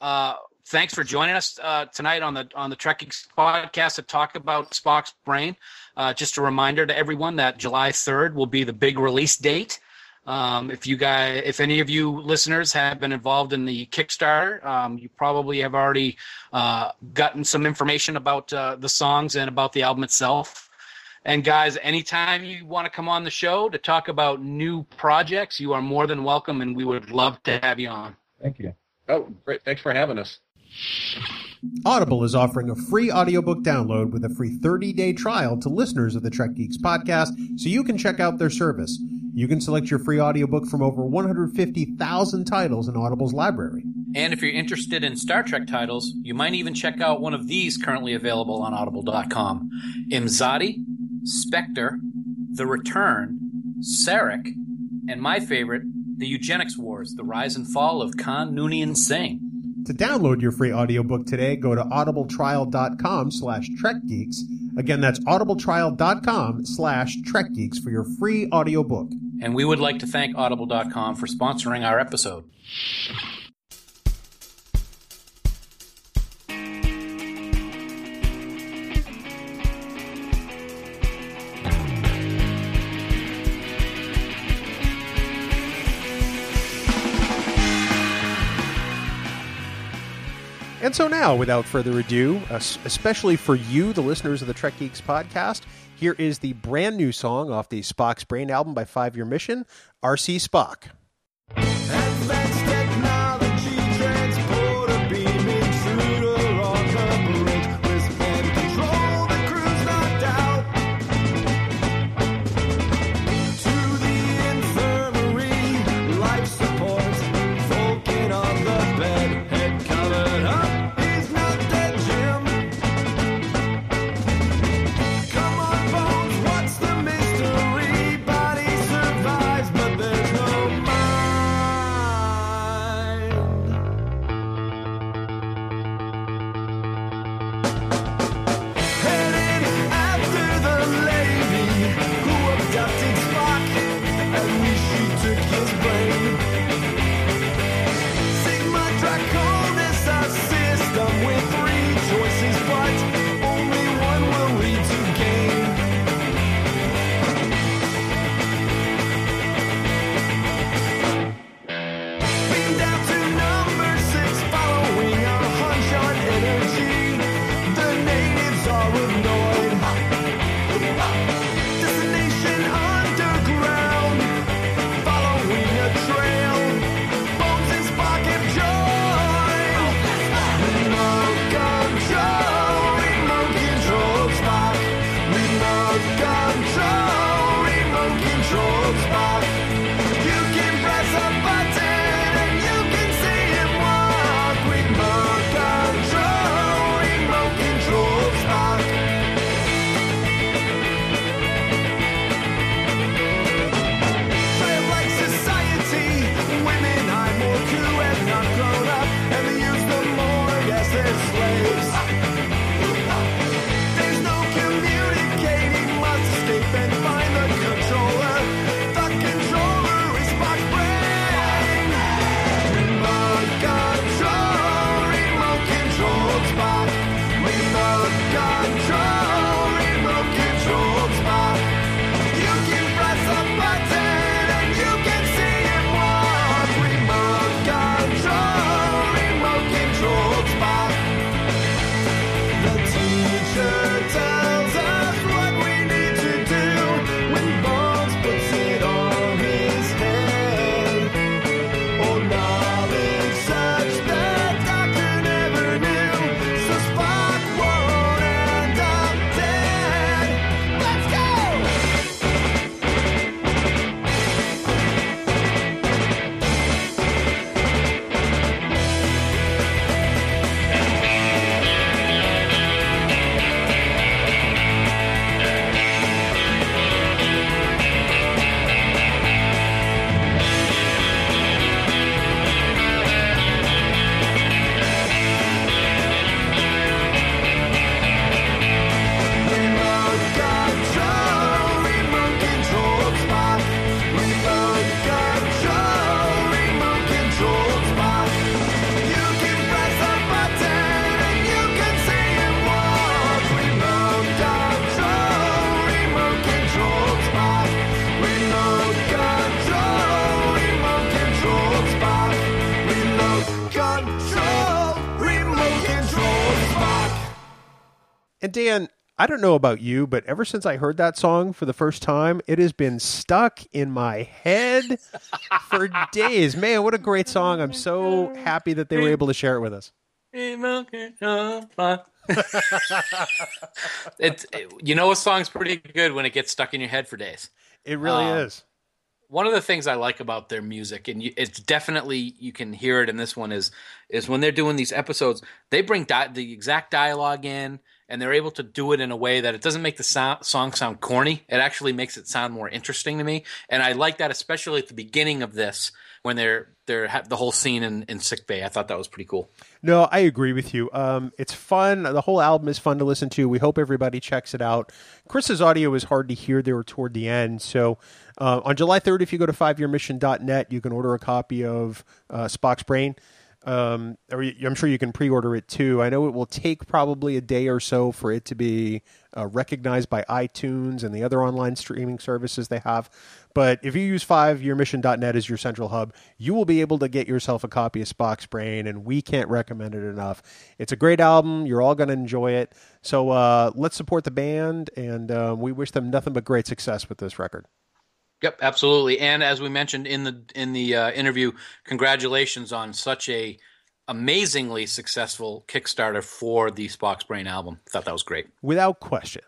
uh, thanks for joining us uh, tonight on the on the Trekking podcast to talk about Spock's Brain. Uh, just a reminder to everyone that July third will be the big release date. Um, if you guys, if any of you listeners have been involved in the Kickstarter, um, you probably have already uh, gotten some information about uh, the songs and about the album itself. And guys, anytime you want to come on the show to talk about new projects, you are more than welcome, and we would love to have you on. Thank you. Oh, great! Thanks for having us. Audible is offering a free audiobook download with a free 30-day trial to listeners of the Trek Geeks podcast so you can check out their service. You can select your free audiobook from over 150,000 titles in Audible's library. And if you're interested in Star Trek titles, you might even check out one of these currently available on audible.com Imzadi, Spectre, The Return, Sarek, and my favorite, The Eugenics Wars The Rise and Fall of Khan Noonien Singh. To download your free audiobook today, go to audibletrial.com slash trekgeeks. Again, that's audibletrial.com slash trekgeeks for your free audiobook. And we would like to thank Audible.com for sponsoring our episode. And so now, without further ado, especially for you, the listeners of the Trek Geeks podcast, here is the brand new song off the Spock's Brain album by Five Year Mission, RC Spock. Control And Dan, I don't know about you, but ever since I heard that song for the first time, it has been stuck in my head for (laughs) days. Man, what a great song. I'm so happy that they were able to share it with us. (laughs) it's you know a song's pretty good when it gets stuck in your head for days. It really Um, is. One of the things I like about their music, and you, it's definitely you can hear it in this one, is is when they're doing these episodes, they bring di- the exact dialogue in, and they're able to do it in a way that it doesn't make the sound, song sound corny. It actually makes it sound more interesting to me, and I like that especially at the beginning of this when they're they're ha- the whole scene in, in sick bay. I thought that was pretty cool. No, I agree with you. Um, it's fun. The whole album is fun to listen to. We hope everybody checks it out. Chris's audio is hard to hear there toward the end. So uh, on July 3rd, if you go to fiveyearmission.net, you can order a copy of uh, Spock's Brain. Um, or I'm sure you can pre-order it too. I know it will take probably a day or so for it to be uh, recognized by iTunes and the other online streaming services they have. But if you use fiveyearmission.net as your central hub, you will be able to get yourself a copy of Spock's Brain, and we can't recommend it enough. It's a great album. You're all going to enjoy it. So uh, let's support the band, and uh, we wish them nothing but great success with this record. Yep, absolutely. And as we mentioned in the in the uh, interview, congratulations on such a amazingly successful Kickstarter for the Spock's Brain album. Thought that was great. without question.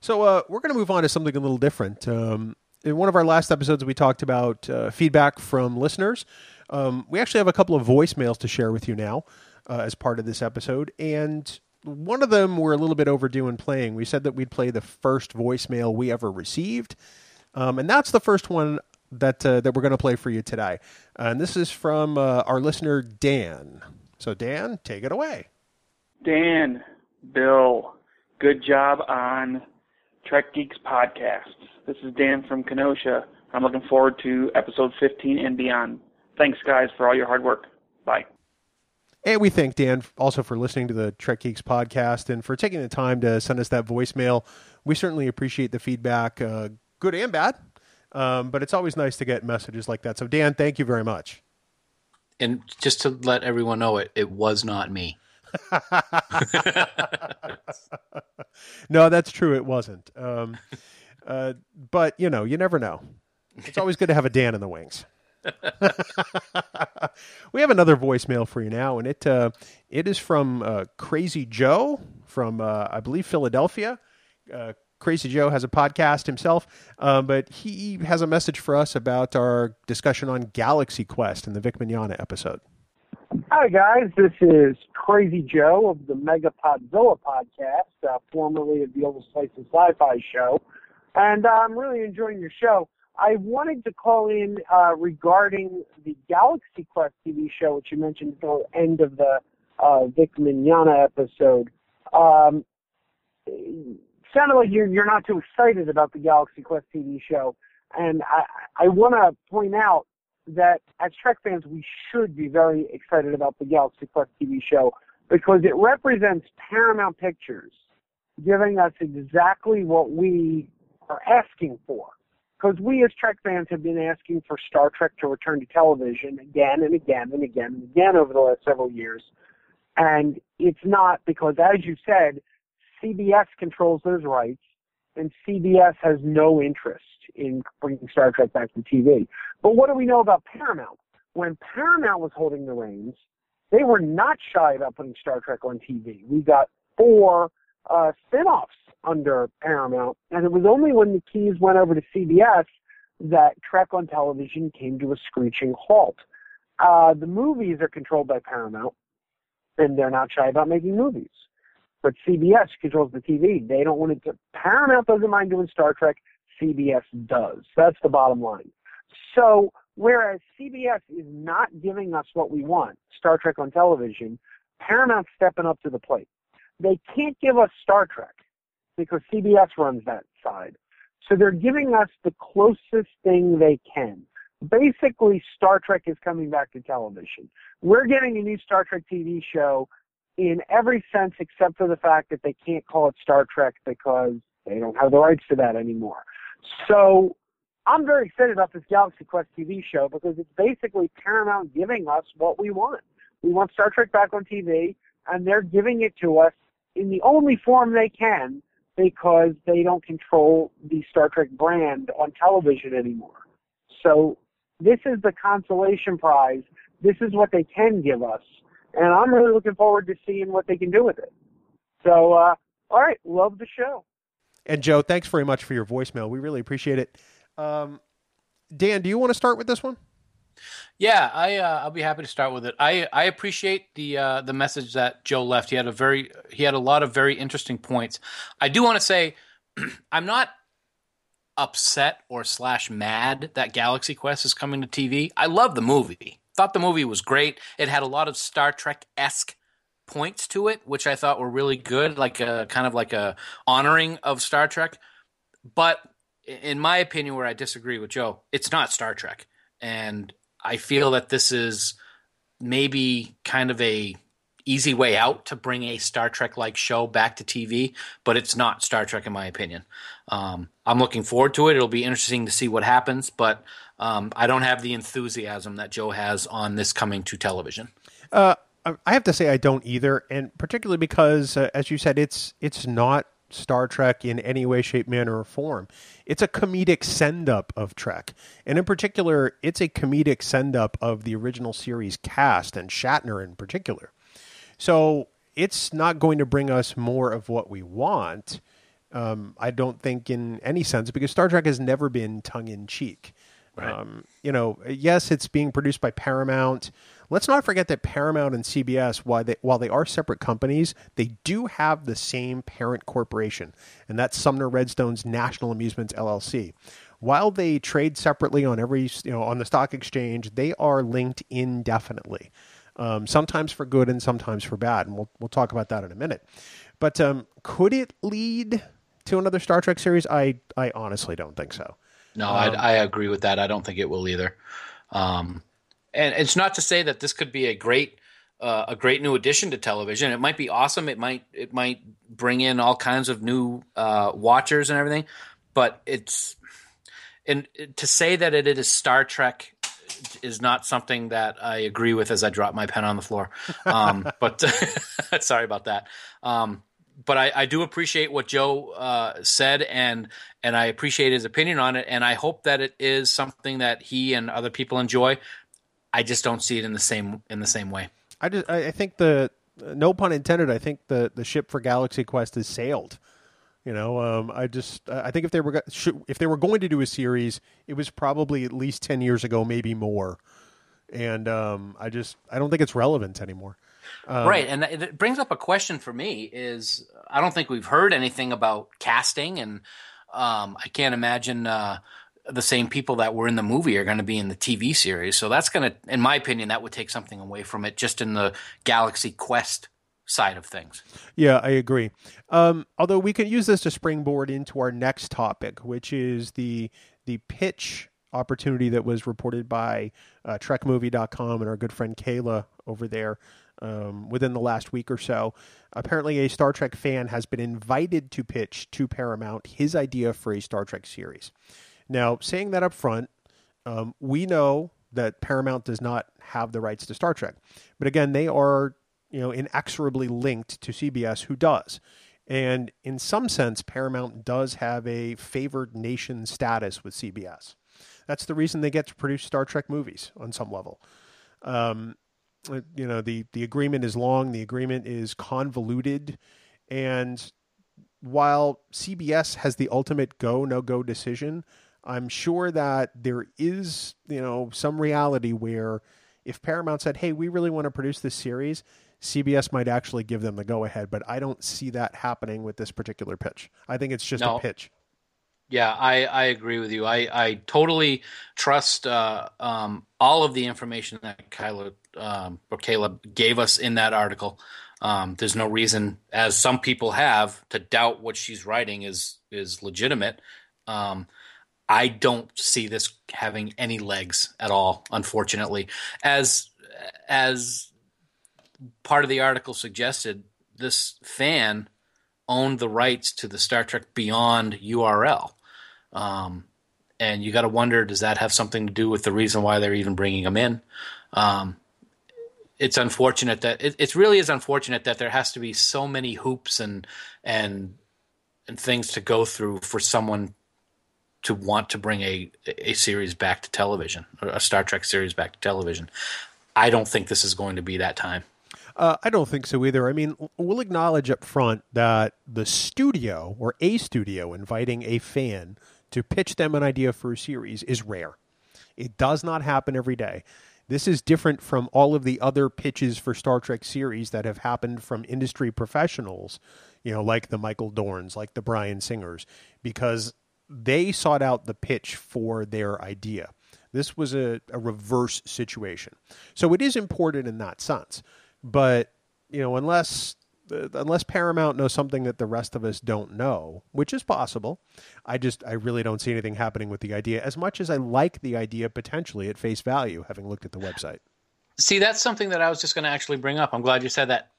So uh, we're going to move on to something a little different. Um, in one of our last episodes, we talked about uh, feedback from listeners. Um, we actually have a couple of voicemails to share with you now uh, as part of this episode, and one of them we're a little bit overdue in playing. We said that we'd play the first voicemail we ever received, um, and that's the first one that uh, that we're going to play for you today. and this is from uh, our listener Dan. So Dan, take it away. Dan, Bill, good job on Trek Geeks podcast. This is Dan from Kenosha. I'm looking forward to episode 15 and beyond. Thanks, guys, for all your hard work. Bye. And we thank Dan also for listening to the Trek Geeks podcast and for taking the time to send us that voicemail. We certainly appreciate the feedback, uh, good and bad. Um, but it's always nice to get messages like that. So, Dan, thank you very much. and just to let everyone know, it it was not me. (laughs) no, that's true. It wasn't. Um, uh, but you know, you never know. It's always good to have a Dan in the wings. (laughs) we have another voicemail for you now, and it uh, it is from uh, Crazy Joe from uh, I believe Philadelphia. Crazy Joe has a podcast himself, um, but he has a message for us about our discussion on Galaxy Quest in the Vic Mignogna episode. Hi guys, this is Crazy Joe of the Mega Podzilla podcast, uh, formerly of the Old Slice of Sci-Fi show, and uh, I'm really enjoying your show. I wanted to call in uh, regarding the Galaxy Quest TV show, which you mentioned at the end of the uh, Vic Mignogna episode. Um, sounded like you're you're not too excited about the Galaxy Quest TV show, and I I want to point out that as Trek fans we should be very excited about the Galaxy Quest TV show because it represents Paramount Pictures giving us exactly what we are asking for. Because we as Trek fans have been asking for Star Trek to return to television again and again and again and again over the last several years. And it's not because, as you said, CBS controls those rights, and CBS has no interest in bringing Star Trek back to TV. But what do we know about Paramount? When Paramount was holding the reins, they were not shy about putting Star Trek on TV. We got four uh, spin-offs under Paramount, and it was only when the keys went over to CBS that Trek on television came to a screeching halt. Uh, the movies are controlled by Paramount, and they're not shy about making movies. But CBS controls the TV. They don't want it to. Paramount doesn't mind doing Star Trek. CBS does. That's the bottom line. So whereas CBS is not giving us what we want, Star Trek on television, Paramount's stepping up to the plate. They can't give us Star Trek because CBS runs that side. So they're giving us the closest thing they can. Basically, Star Trek is coming back to television. We're getting a new Star Trek TV show in every sense except for the fact that they can't call it Star Trek because they don't have the rights to that anymore. So I'm very excited about this Galaxy Quest TV show because it's basically Paramount giving us what we want. We want Star Trek back on TV, and they're giving it to us in the only form they can because they don't control the Star Trek brand on television anymore. So this is the consolation prize. This is what they can give us, and I'm really looking forward to seeing what they can do with it. So, uh, all right, love the show. And Joe, thanks very much for your voicemail. We really appreciate it. Um, Dan, do you want to start with this one? Yeah, I uh, I'll be happy to start with it. I I appreciate the uh, the message that Joe left. He had a very he had a lot of very interesting points. I do want to say (clears throat) I'm not upset or slash mad that Galaxy Quest is coming to TV. I love the movie. Thought the movie was great. It had a lot of Star Trek esque points to it, which I thought were really good, like a kind of like a honoring of Star Trek. But in my opinion, where I disagree with Joe, it's not Star Trek, and I feel that this is maybe kind of a easy way out to bring a Star Trek like show back to TV, but it's not Star Trek in my opinion. Um, I'm looking forward to it. It'll be interesting to see what happens, but um, I don't have the enthusiasm that Joe has on this coming to television. Uh, I have to say I don't either, and particularly because, uh, as you said, it's it's not Star Trek in any way, shape, manner, or form. It's a comedic send up of Trek, and in particular, it's a comedic send up of the original series cast and Shatner in particular. So it's not going to bring us more of what we want. Um, I don't think in any sense because Star Trek has never been tongue in cheek. Um, you know, yes, it's being produced by Paramount. Let's not forget that Paramount and CBS, while they, while they are separate companies, they do have the same parent corporation, and that's Sumner Redstone's National Amusements LLC. While they trade separately on every you know on the stock exchange, they are linked indefinitely. Um, sometimes for good and sometimes for bad, and we'll we'll talk about that in a minute. But um, could it lead to another Star Trek series? I I honestly don't think so. No, Um, I, I agree with that. I don't think it will either. Um, and it's not to say that this could be a great uh, a great new addition to television. It might be awesome. It might it might bring in all kinds of new uh, watchers and everything. But it's and to say that it is Star Trek is not something that I agree with as I drop my pen on the floor. Um, (laughs) but (laughs) sorry about that. Um, but I, I do appreciate what Joe uh, said, and and I appreciate his opinion on it, and I hope that it is something that he and other people enjoy. I just don't see it in the same in the same way. I just I think the no pun intended. I think the the ship for Galaxy Quest has sailed. You know, um, I just I think if they were if they were going to do a series, it was probably at least ten years ago, maybe more. And um, I just I don't think it's relevant anymore. Um, right, and it brings up a question for me: is I don't think we've heard anything about casting, and um, I can't imagine uh, the same people that were in the movie are going to be in the TV series. So that's going to, in my opinion, that would take something away from it, just in the Galaxy Quest side of things. Yeah, I agree. Um, although we can use this to springboard into our next topic, which is the the pitch opportunity that was reported by uh, TrekMovie.com and our good friend Kayla over there um, within the last week or so. Apparently, a Star Trek fan has been invited to pitch to Paramount his idea for a Star Trek series. Now, saying that up front, um, we know that Paramount does not have the rights to Star Trek, but again, they are you know inexorably linked to CBS, who does. And in some sense, Paramount does have a favored nation status with CBS. That's the reason they get to produce Star Trek movies on some level. Um, you know, the the agreement is long, the agreement is convoluted, and while CBS has the ultimate go no go decision, I'm sure that there is you know some reality where if Paramount said, "Hey, we really want to produce this series," CBS might actually give them the go ahead. But I don't see that happening with this particular pitch. I think it's just No. a pitch. Yeah, I, I agree with you. I, I totally trust uh, um, all of the information that Kyla um, or Caleb gave us in that article. Um, there's no reason, as some people have, to doubt what she's writing is is legitimate. Um, I don't see this having any legs at all, unfortunately. As as part of the article suggested, this fan owned the rights to the Star Trek Beyond URL. Um, and you got to wonder, does that have something to do with the reason why they're even bringing him in? Um, it's unfortunate that it, it really is unfortunate that there has to be so many hoops and and and things to go through for someone to want to bring a a series back to television, a Star Trek series back to television. I don't think this is going to be that time. Uh, I don't think so either. I mean, we'll acknowledge up front that the studio or a studio inviting a fan to pitch them an idea for a series is rare. It does not happen every day. This is different from all of the other pitches for Star Trek series that have happened from industry professionals, you know, like the Michael Dorns, like the Brian Singers, because they sought out the pitch for their idea. This was a, a reverse situation. So it is important in that sense. But, you know, unless unless Paramount knows something that the rest of us don't know, which is possible, I just I really don't see anything happening with the idea as much as I like the idea potentially at face value having looked at the website. See, that's something that I was just going to actually bring up. I'm glad you said that.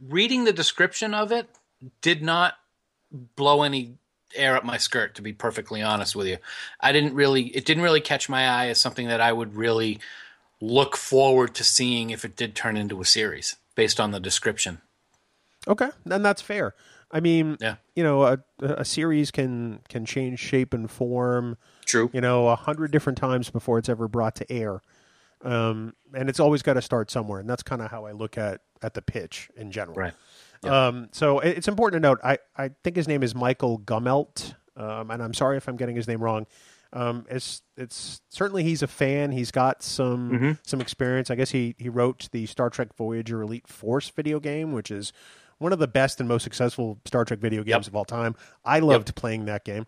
Reading the description of it did not blow any air up my skirt to be perfectly honest with you. I didn't really it didn't really catch my eye as something that I would really look forward to seeing if it did turn into a series based on the description. Okay, and that's fair. I mean, Yeah. you know, a, a series can can change shape and form. True. You know, a hundred different times before it's ever brought to air, um, and it's always got to start somewhere. And that's kind of how I look at at the pitch in general. Right. Um, so it- it's important to note. I I think his name is Michael Gummelt, um, and I'm sorry if I'm getting his name wrong. Um, it's it's certainly he's a fan. He's got some Mm-hmm. some experience. I guess he he wrote the Star Trek Voyager Elite Force video game, which is one of the best and most successful Star Trek video games of all time. I loved playing that game.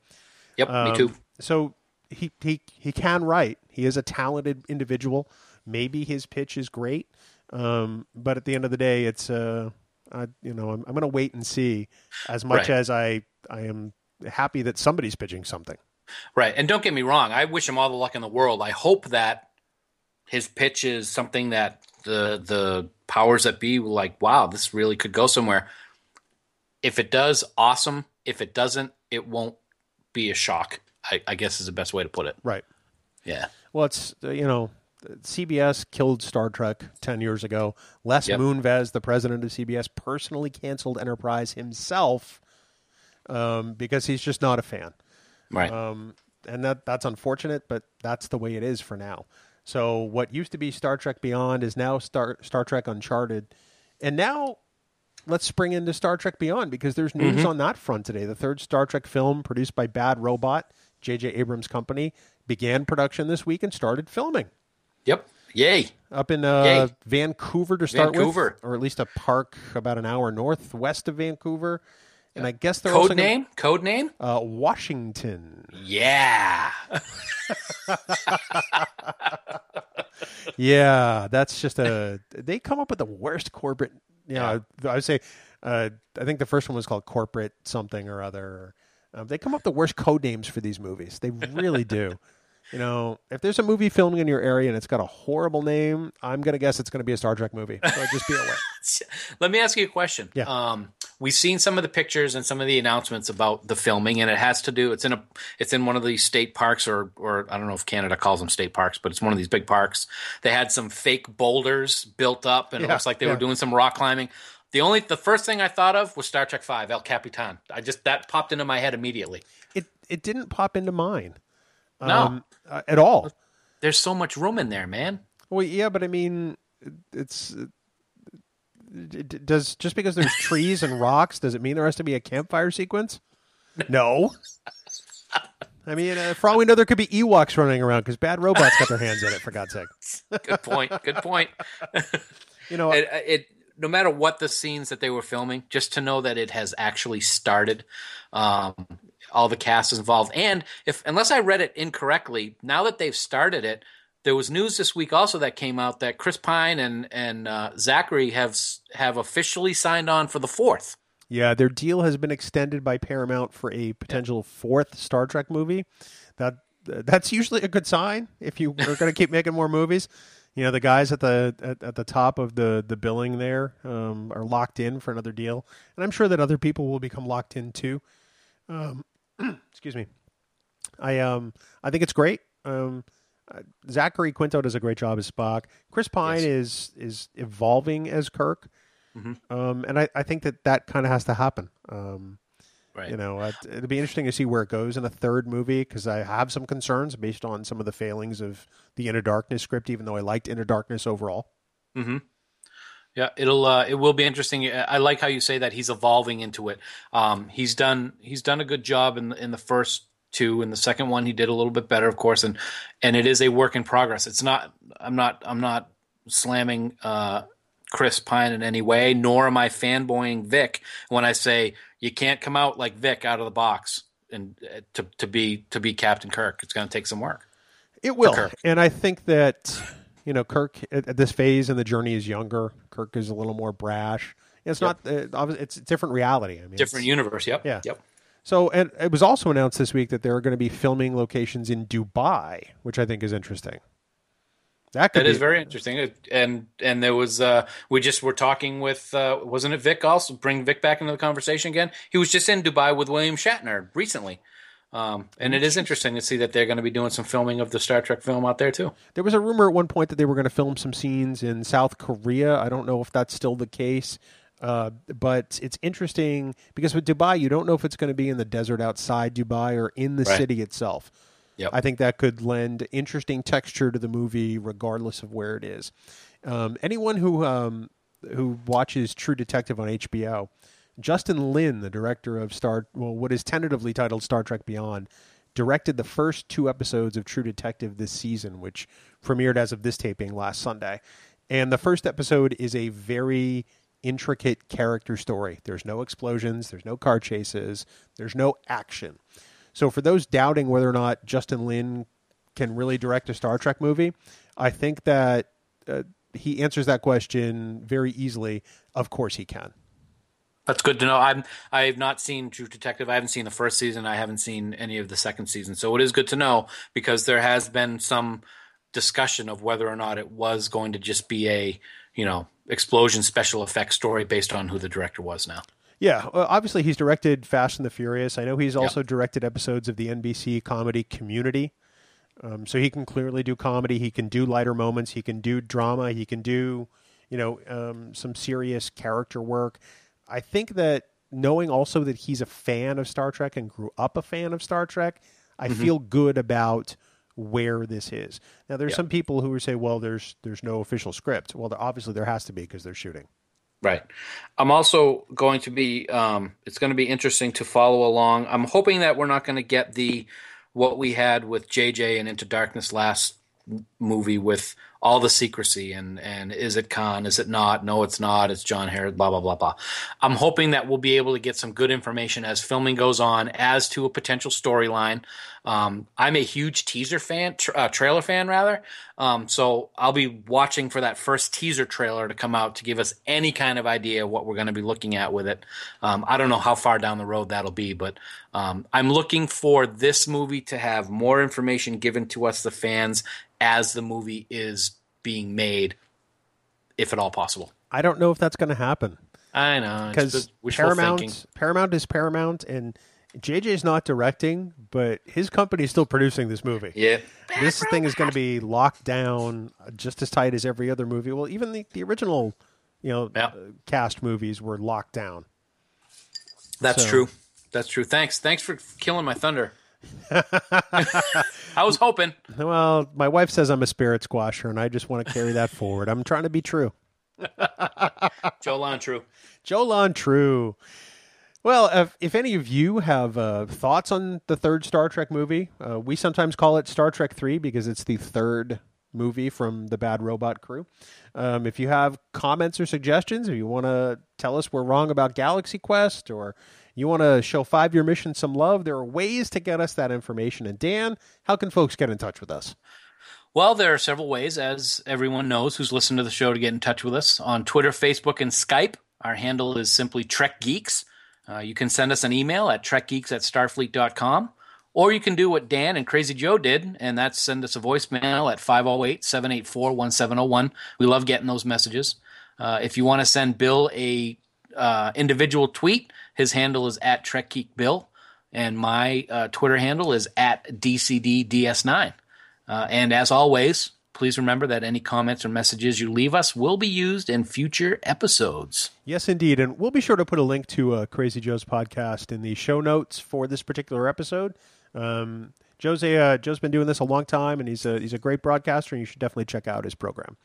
Yep, me Um, too. So he he he can write. He is a talented individual. Maybe his pitch is great, um, but at the end of the day, it's uh, I, you know I'm, I'm going to wait and see. As much Right. as I I am happy that somebody's pitching something. Right. And don't get me wrong, I wish him all the luck in the world. I hope that his pitch is something that the the powers that be like, wow, this really could go somewhere. If it does, awesome. If it doesn't, it won't be a shock. I, I guess is the best way to put it. Right. Yeah. Well, it's uh, you know CBS killed Star Trek 10 years ago. Les Yep. Moonves, the president of CBS, personally canceled Enterprise himself um, because he's just not a fan. Right. Um, and that that's unfortunate, but that's the way it is for now. So what used to be Star Trek Beyond is now Star Star Trek Uncharted, and now let's spring into Star Trek Beyond because there's news on that front today. The third Star Trek film, produced by Bad Robot, J.J. Abrams' company, began production this week and started filming yep. Yay. up in uh, Yay. Vancouver to start Vancouver. with, or at least a park about an hour northwest of Vancouver. And I guess they're Code gonna- name? Code name? uh, Washington. Yeah. (laughs) (laughs) Yeah, that's just a. They come up with the worst corporate. You know, I would say. Uh, I think the first one was called corporate something or other. Um, they come up with the worst code names for these movies. They really do. You know, if there's a movie filming in your area and it's got a horrible name, I'm gonna guess it's gonna be a Star Trek movie. So just be aware. (laughs) Let me ask you a question. Yeah. Um, we've seen some of the pictures and some of the announcements about the filming, and it has to do. It's in a. It's in one of these state parks, or or I don't know if Canada calls them state parks, but it's one of these big parks. They had some fake boulders built up, and it looks like they yeah. were doing some rock climbing. The only the first thing I thought of was Star Trek Five, El Capitan. I just that popped into my head immediately. It it didn't pop into mine. No. um, uh, at all. There's so much room in there, man. Well, yeah, but I mean, it's it, it- does just because there's (laughs) trees and rocks does it mean there has to be a campfire sequence? No. I mean, uh, for all we know, there could be Ewoks running around because bad robots got their hands in it. For God's sake, (laughs) Good point. Good point. (laughs) you know, it, it no matter what the scenes that they were filming, just to know that it has actually started, um, all the cast is involved, and if unless I read it incorrectly, now that they've started it, there was news this week also that came out that Chris Pine and and uh, Zachary have have officially signed on for the fourth. yeah, their deal has been extended by Paramount for a potential fourth Star Trek movie. That that's usually a good sign if you are going to keep (laughs) making more movies. You know, the guys at the at, at the top of the the billing there um, are locked in for another deal, and I'm sure that other people will become locked in too. Um, (clears throat) excuse me. I um I think it's great. Um, uh, Zachary Quinto does a great job as Spock. Chris Pine Yes. is is evolving as Kirk, Mhm. um, and I, I think that that kind of has to happen. Um, Right. you know, it, it'll be interesting to see where it goes in a third movie because I have some concerns based on some of the failings of the Into Darkness script. Even though I liked Into Darkness overall. Mm-hmm. Yeah, it'll uh, it will be interesting. I like how you say that he's evolving into it. Um, he's done he's done a good job in the, in the first two. In the second one, he did a little bit better, of course, and and it is a work in progress. It's not. I'm not. I'm not slamming uh, Chris Pine in any way, nor am I fanboying Vic when I say you can't come out like Vic out of the box and uh, to to be to be Captain Kirk. It's going to take some work. It will, and I think that you know Kirk at, at this phase in the journey is younger. Kirk is a little more brash. It's not. Uh, it's a different reality. I mean, Different universe. Yep. Yeah. Yep. So, and it was also announced this week that there are going to be filming locations in Dubai, which I think is interesting. That That be, is very interesting, and and there was uh, we just were talking with uh, wasn't it Vic also bring Vic back into the conversation again? He was just in Dubai with William Shatner recently, um, and it is interesting to see that they're going to be doing some filming of the Star Trek film out there too. There was a rumor at one point that they were going to film some scenes in South Korea. I don't know if that's still the case, uh, but it's interesting because with Dubai, you don't know if it's going to be in the desert outside Dubai or in the Right. city itself. Yep. I think that could lend interesting texture to the movie, regardless of where it is. Um, anyone who um, who watches True Detective on HBO, Justin Lin, the director of Star, well, what is tentatively titled Star Trek Beyond, directed the first two episodes of True Detective this season, which premiered as of this taping last Sunday. And the first episode is a very intricate character story. There's no explosions, there's no car chases, there's no action. So for those doubting whether or not Justin Lin can really direct a Star Trek movie, I think that uh, he answers that question very easily. Of course, he can. That's good to know. I'm I have not seen True Detective. I haven't seen the first season. I haven't seen any of the second season. So it is good to know because there has been some discussion of whether or not it was going to just be a you know explosion special effects story based on who the director was now. Yeah, obviously he's directed Fast and the Furious. I know he's also directed episodes of the NBC comedy Community. Um, so he can clearly do comedy. He can do lighter moments. He can do drama. He can do, you know, um, some serious character work. I think that knowing also that he's a fan of Star Trek and grew up a fan of Star Trek, I Mhm. feel good about where this is. Now, there's Yeah. some people who would say, "Well, there's there's no official script." Well, there, obviously there has to be because they're shooting. Right. I'm also going to be. Um, it's going to be interesting to follow along. I'm hoping that we're not going to get the what we had with JJ and Into Darkness last movie with all the secrecy and and is it Khan? Is it not? No, it's not. It's John Harris. Blah blah blah blah. I'm hoping that we'll be able to get some good information as filming goes on as to a potential storyline. Um, I'm a huge teaser fan, tra- uh, trailer fan rather. Um, so I'll be watching for that first teaser trailer to come out to give us any kind of idea what we're going to be looking at with it. Um, I don't know how far down the road that'll be, but um, I'm looking for this movie to have more information given to us, the fans, as the movie is being made, if at all possible. I don't know if that's going to happen. I know because Paramount thinking. Paramount is Paramount, and JJ's not directing, but his company is still producing this movie. Yeah. this thing is going to be locked down uh, just as tight as every other movie. Well, even the, the original, you know, uh, cast movies were locked down. That's So- true. That's true. Thanks. Thanks for killing my thunder. I was hoping. Well, my wife says I'm a spirit squasher, and I just want to carry that forward. I'm trying to be true. (laughs) Joe Lon, true. Joe Lon, true. Well, if, if any of you have uh, thoughts on the third Star Trek movie, uh, we sometimes call it Star Trek 3 because it's the third movie from the Bad Robot crew. Um, if you have comments or suggestions, if you want to tell us we're wrong about Galaxy Quest or you want to show Five Year Mission some love, there are ways to get us that information. And Dan, how can folks get in touch with us? Well, there are several ways, as everyone knows who's listened to the show, to get in touch with us on Twitter, Facebook, and Skype. Our handle is simply Trek Geeks. Uh, you can send us an email at trekgeeks at starfleet.com, or you can do what Dan and Crazy Joe did, and that's send us a voicemail at 508 784 1701. We love getting those messages. Uh, if you want to send Bill a uh, individual tweet, his handle is at Trek Geek Bill, and my uh, Twitter handle is at DCDDS9. Uh, and as always, please remember that any comments or messages you leave us will be used in future episodes. Yes, indeed. And we'll be sure to put a link to uh, Crazy Joe's podcast in the show notes for this particular episode. Um, Joe's, a, uh, Joe's been doing this a long time, and he's a, he's a great broadcaster, and you should definitely check out his program.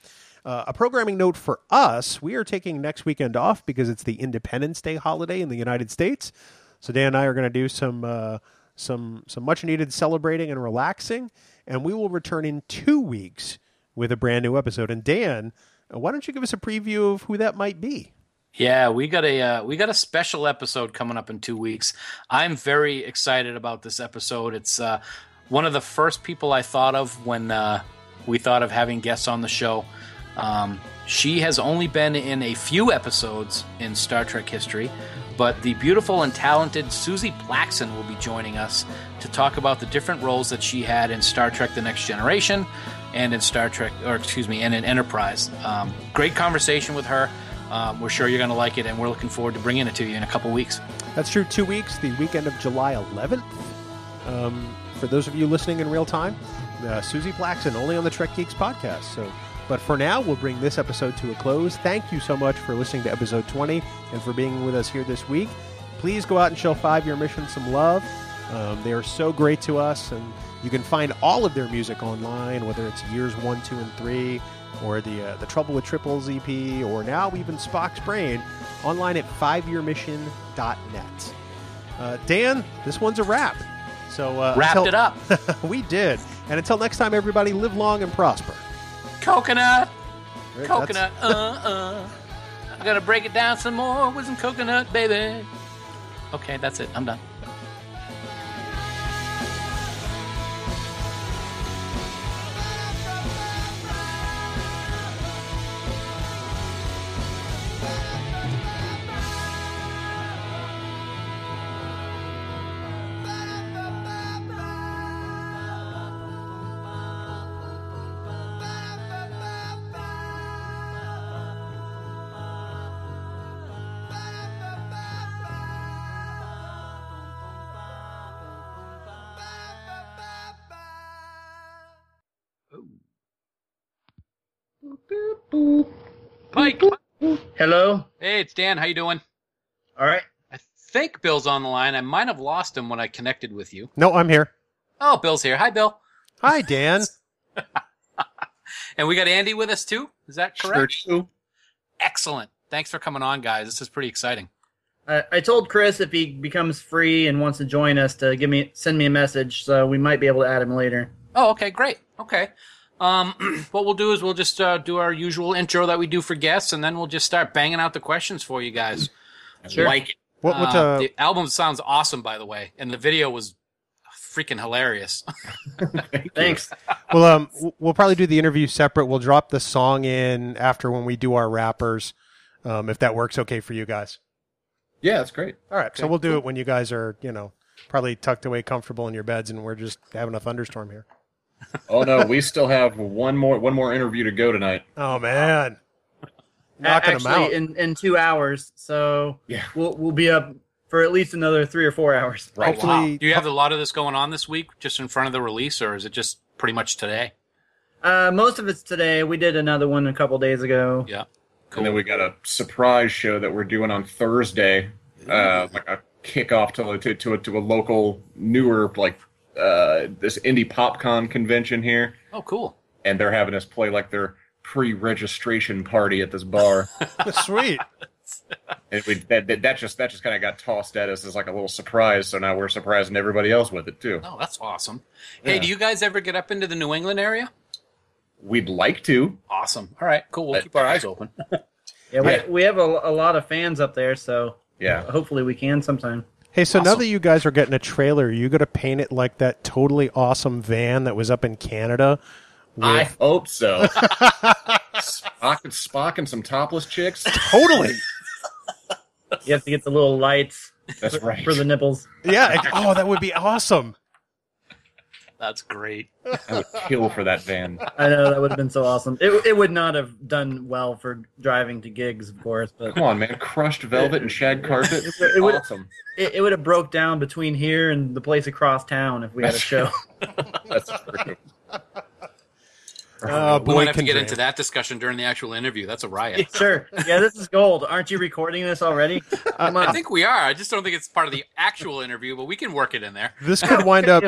Uh, a programming note for us we are taking next weekend off because it's the Independence Day holiday in the United States. So Dan and I are going to do some uh, some some much needed celebrating and relaxing, and we will return in two weeks with a brand new episode. And Dan, uh, why don't you give us a preview of who that might be? Yeah, we got a uh, we got a special episode coming up in two weeks. I'm very excited about this episode. It's uh, one of the first people I thought of when uh, we thought of having guests on the show. Um, she has only been in a few episodes in Star Trek history, but the beautiful and talented Suzie Plakson will be joining us to talk about the different roles that she had in Star Trek: The Next Generation and in Star Trek, or excuse me, and in Enterprise. Um, great conversation with her. Um, we're sure you're going to like it, and we're looking forward to bringing it to you in a couple weeks. That's true. Two weeks, the weekend of July 11th. Um, for those of you listening in real time, uh, Suzie Plakson only on the Trek Geeks podcast. So, but for now, we'll bring this episode to a close. Thank you so much for listening to episode 20 and for being with us here this week. Please go out and show Five Year Mission some love. Um, they are so great to us, and you can find all of their music online, whether it's years one, two, and three, or the uh, the Trouble with Tribbles EP, or now even Spock's Brain, online at fiveyearmission.net. Uh, Dan, this one's a wrap. So uh, Wrapped until- it up. (laughs) we did. And until next time, everybody, live long and prosper. Coconut, Right, coconut, uh, uh. I'm gonna break it down some more with some coconut, baby. Okay, that's it. I'm done. Hello. Hey, it's Dan. How you doing? All right. I think Bill's on the line. I might have lost him when I connected with you. No, I'm here. Oh, Bill's here. Hi, Bill. Hi, Dan. (laughs) And we got Andy with us too. Is that correct? Sure do. Excellent. Thanks for coming on, guys. This is pretty exciting. I, I told Chris if he becomes free and wants to join us to give me send me a message, so we might be able to add him later. Oh, okay, great. Okay. Um, (clears throat) what we'll do is we'll just uh, do our usual intro that we do for guests, and then we'll just start banging out the questions for you guys. Sure. Like it. What, what, Uh, uh, the album sounds awesome, by the way, and the video was freaking hilarious. (laughs) Thanks. well, um, we'll probably do the interview separate. We'll drop the song in after when we do our rappers, um, if that works okay for you guys. Yeah, that's great. All right, so we'll do it when you guys are, you know, probably tucked away comfortable in your beds, and we're just having a thunderstorm here. Oh no, we still have one more one more interview to go tonight. Oh man, knocking Actually, them out. in in two hours, so Yeah. we'll we'll be up for at least another three or four hours. Wow. Hopefully- Do you have a lot of this going on this week, just in front of the release, or is it just pretty much today? Uh, most of it's today. We did another one a couple days ago. Yeah. And then we got a surprise show that we're doing on Thursday, uh, like a kickoff to to to a, to a local newer like uh, this indie popcon convention here, Oh, cool. and they're having us play like their pre-registration party at this bar. (laughs) Sweet. and we that, that that just that just kind of got tossed at us as like a little surprise. So now we're surprising everybody else with it too. Oh, that's awesome. Hey, do you guys ever get up into the New England area? We'd like to. Awesome. All right, cool. We'll keep our eyes open. (laughs) Yeah, we, Yeah. we have a, a lot of fans up there, so Yeah. hopefully we can sometime. Hey, so now that you guys are getting a trailer, you going to paint it like that totally awesome van that was up in Canada. I hope so. Spock, and Spock and some topless chicks. totally. You have to get the little lights That's right. for the nipples. Yeah. oh, that would be awesome. That's great. I would kill for that van. I know that would have been so awesome. It it would not have done well for driving to gigs, of course, but Come on, man! Crushed velvet and shag carpet. It would- awesome. it, it would have broke down between here and the place across town if we had a show. That's true. Oh, we boy, might have to can get dream. into that discussion during the actual interview. That's a riot. (laughs) sure. Yeah, this is gold. Aren't you recording this already? Come. I think we are. I just don't think it's part of the actual interview, but we can work it in there. This (laughs) could wind up.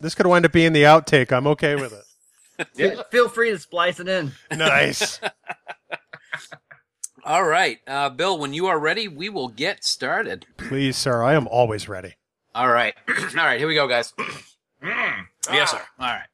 This could wind up being the outtake. I'm okay with it. (laughs) Feel- Feel free to splice it in. Nice. (laughs) All right, uh, Bill. When you are ready, we will get started. Please, sir. I am always ready. All right. (clears throat) All right. Here we go, guys. yes, sir. All right.